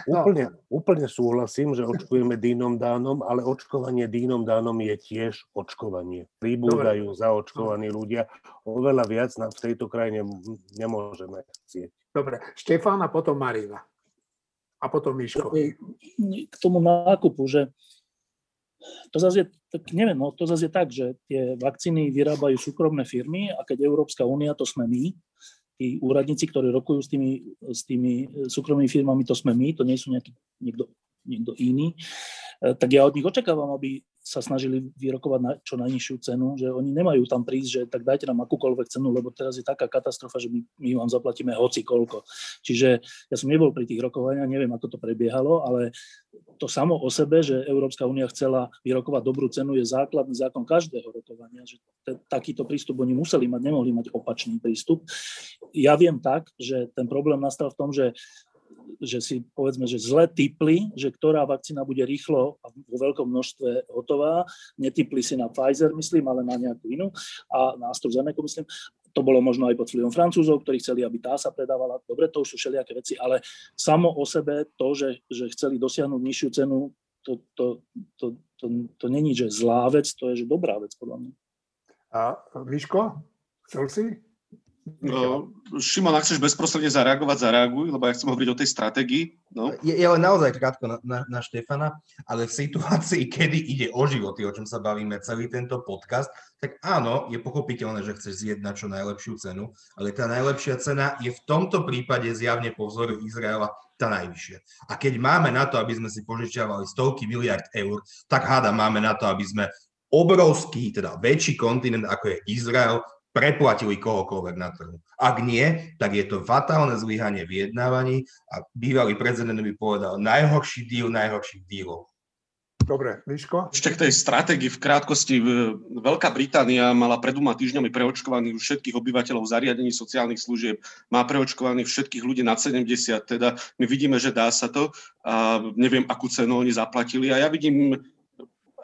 Speaker 6: No. Úplne, úplne súhlasím, že očkujeme dýnom dánom, ale očkovanie dýnom dánom je tiež očkovanie. Pribúdajú zaočkovaní ľudia. Oveľa viac nám v tejto krajine nemôžeme chcieť.
Speaker 4: Dobre, Štefán a potom Marina a potom Miško.
Speaker 9: K tomu nákupu, že to zase je, tak neviem, no, to zase je tak, že tie vakcíny vyrábajú súkromné firmy a keď Európska únia, to sme my, tí úradníci, ktorí rokujú s tými, s tými súkromnými firmami, to sme my, to nie sú nejaký, niekto, niekto iný, e, tak ja od nich očakávam, aby sa snažili vyrokovať na čo najnižšiu cenu, že oni nemajú tam prísť, že tak dajte nám akúkoľvek cenu, lebo teraz je taká katastrofa, že my, my vám zaplatíme hoci koľko. Čiže ja som nebol pri tých rokovaniach, neviem, ako to prebiehalo, ale to samo o sebe, že Európska únia chcela vyrokovať dobrú cenu, je základný zákon každého rokovania, že t- takýto prístup oni museli mať, nemohli mať opačný prístup. Ja viem tak, že ten problém nastal v tom, že že si povedzme, že zle typli, že ktorá vakcína bude rýchlo a vo veľkom množstve hotová. Netypli si na Pfizer, myslím, ale na nejakú inú a na AstraZeneca, myslím. To bolo možno aj pod vplyvom Francúzov, ktorí chceli, aby tá sa predávala. Dobre, to už sú všelijaké veci, ale samo o sebe to, že, že chceli dosiahnuť nižšiu cenu, to, to, to, to, to není, že zlá vec, to je, že dobrá vec, podľa mňa.
Speaker 4: A Miško, chcel si?
Speaker 8: No, Šimon, ak chceš bezprostredne zareagovať, zareaguj, lebo ja chcem hovoriť o tej stratégii. No.
Speaker 5: Je, je len naozaj krátko na, na, na Štefana, ale v situácii, kedy ide o životy, o čom sa bavíme celý tento podcast, tak áno, je pochopiteľné, že chceš zjednať na čo najlepšiu cenu, ale tá najlepšia cena je v tomto prípade zjavne po vzoru Izraela tá najvyššia. A keď máme na to, aby sme si požičiavali stovky miliard eur, tak háda máme na to, aby sme obrovský, teda väčší kontinent, ako je Izrael, preplatili kohokoľvek na trhu. Ak nie, tak je to fatálne zlyhanie vyjednávaní a bývalý prezident by povedal najhorší díl najhorších dílov.
Speaker 4: Dobre, Miško?
Speaker 8: Ešte k tej stratégii v krátkosti. Veľká Británia mala pred dvoma týždňami preočkovaných všetkých obyvateľov zariadení sociálnych služieb. Má preočkovaných všetkých ľudí nad 70. Teda my vidíme, že dá sa to. A neviem, akú cenu oni zaplatili. A ja vidím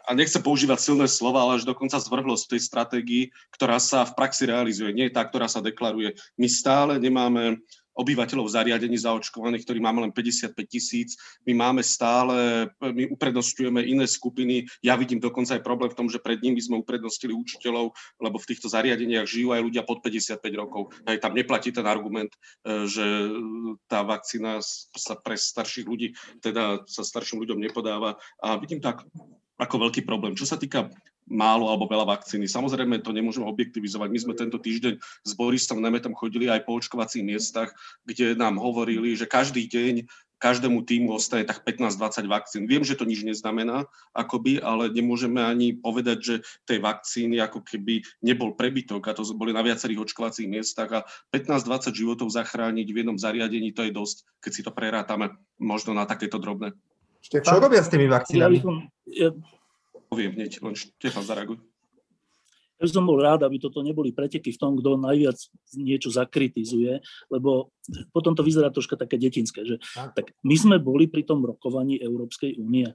Speaker 8: a nechcem používať silné slova, ale až dokonca zvrhlosť tej stratégii, ktorá sa v praxi realizuje. Nie je tá, ktorá sa deklaruje. My stále nemáme obyvateľov zariadení zaočkovaných, ktorí máme len 55 tisíc. My máme stále, my uprednostňujeme iné skupiny. Ja vidím dokonca aj problém v tom, že pred nimi sme uprednostili učiteľov, lebo v týchto zariadeniach žijú aj ľudia pod 55 rokov. Aj tam neplatí ten argument, e, že tá vakcína sa pre starších ľudí, teda sa starším ľuďom nepodáva. A vidím tak ako veľký problém. Čo sa týka málo alebo veľa vakcíny. Samozrejme, to nemôžeme objektivizovať. My sme tento týždeň s Borisom Nemetom chodili aj po očkovacích miestach, kde nám hovorili, že každý deň každému týmu ostane tak 15-20 vakcín. Viem, že to nič neznamená, akoby, ale nemôžeme ani povedať, že tej vakcíny ako keby nebol prebytok a to boli na viacerých očkovacích miestach a 15-20 životov zachrániť v jednom zariadení, to je dosť, keď si to prerátame možno na takéto drobné.
Speaker 5: Štefán? Čo robia s tými vakcínami?
Speaker 8: Ja, ja... Poviem hneď, len Štefan zareaguj.
Speaker 9: Ja som bol rád, aby toto neboli preteky v tom, kto najviac niečo zakritizuje, lebo potom to vyzerá troška také detinské, že tak my sme boli pri tom rokovaní Európskej únie.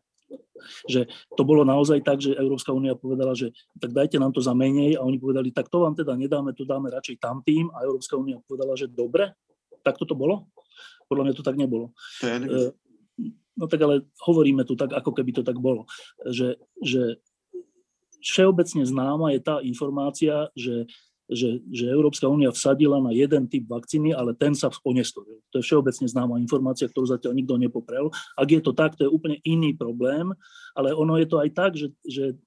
Speaker 9: Že to bolo naozaj tak, že Európska únia povedala, že tak dajte nám to za menej a oni povedali, tak to vám teda nedáme, to dáme radšej tam tým a Európska únia povedala, že dobre, tak toto bolo? Podľa mňa to tak nebolo.
Speaker 8: To ja
Speaker 9: No tak ale hovoríme tu tak, ako keby to tak bolo. Že, že všeobecne známa je tá informácia, že, že, že Európska únia vsadila na jeden typ vakcíny, ale ten sa onestoril. To je všeobecne známa informácia, ktorú zatiaľ nikto nepoprel. Ak je to tak, to je úplne iný problém, ale ono je to aj tak, že, že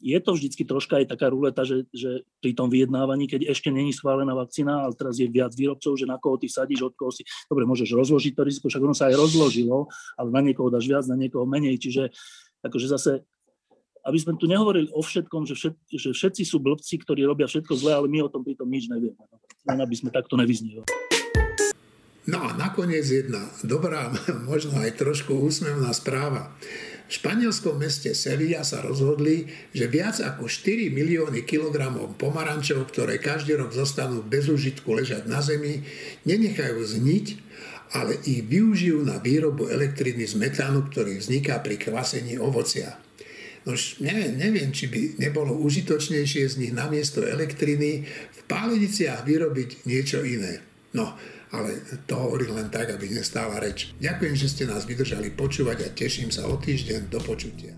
Speaker 9: je to vždycky troška aj taká ruleta, že, že pri tom vyjednávaní, keď ešte není schválená vakcína, ale teraz je viac výrobcov, že na koho ty sadíš, od koho si... Dobre, môžeš rozložiť to riziko, však ono sa aj rozložilo, ale na niekoho dáš viac, na niekoho menej. Čiže akože zase aby sme tu nehovorili o všetkom, že, všet, že všetci sú blbci, ktorí robia všetko zle, ale my o tom pritom nič nevieme. Len aby sme takto nevyzneli.
Speaker 1: No a nakoniec jedna dobrá, možno aj trošku úsmevná správa. V španielskom meste Sevilla sa rozhodli, že viac ako 4 milióny kilogramov pomarančov, ktoré každý rok zostanú bez užitku ležať na zemi, nenechajú zniť, ale ich využijú na výrobu elektriny z metánu, ktorý vzniká pri kvasení ovocia. No neviem, neviem, či by nebolo užitočnejšie z nich namiesto elektriny v páleniciach vyrobiť niečo iné. No, ale to hovorím len tak, aby nestála reč. Ďakujem, že ste nás vydržali počúvať a teším sa o týždeň. Do počutia.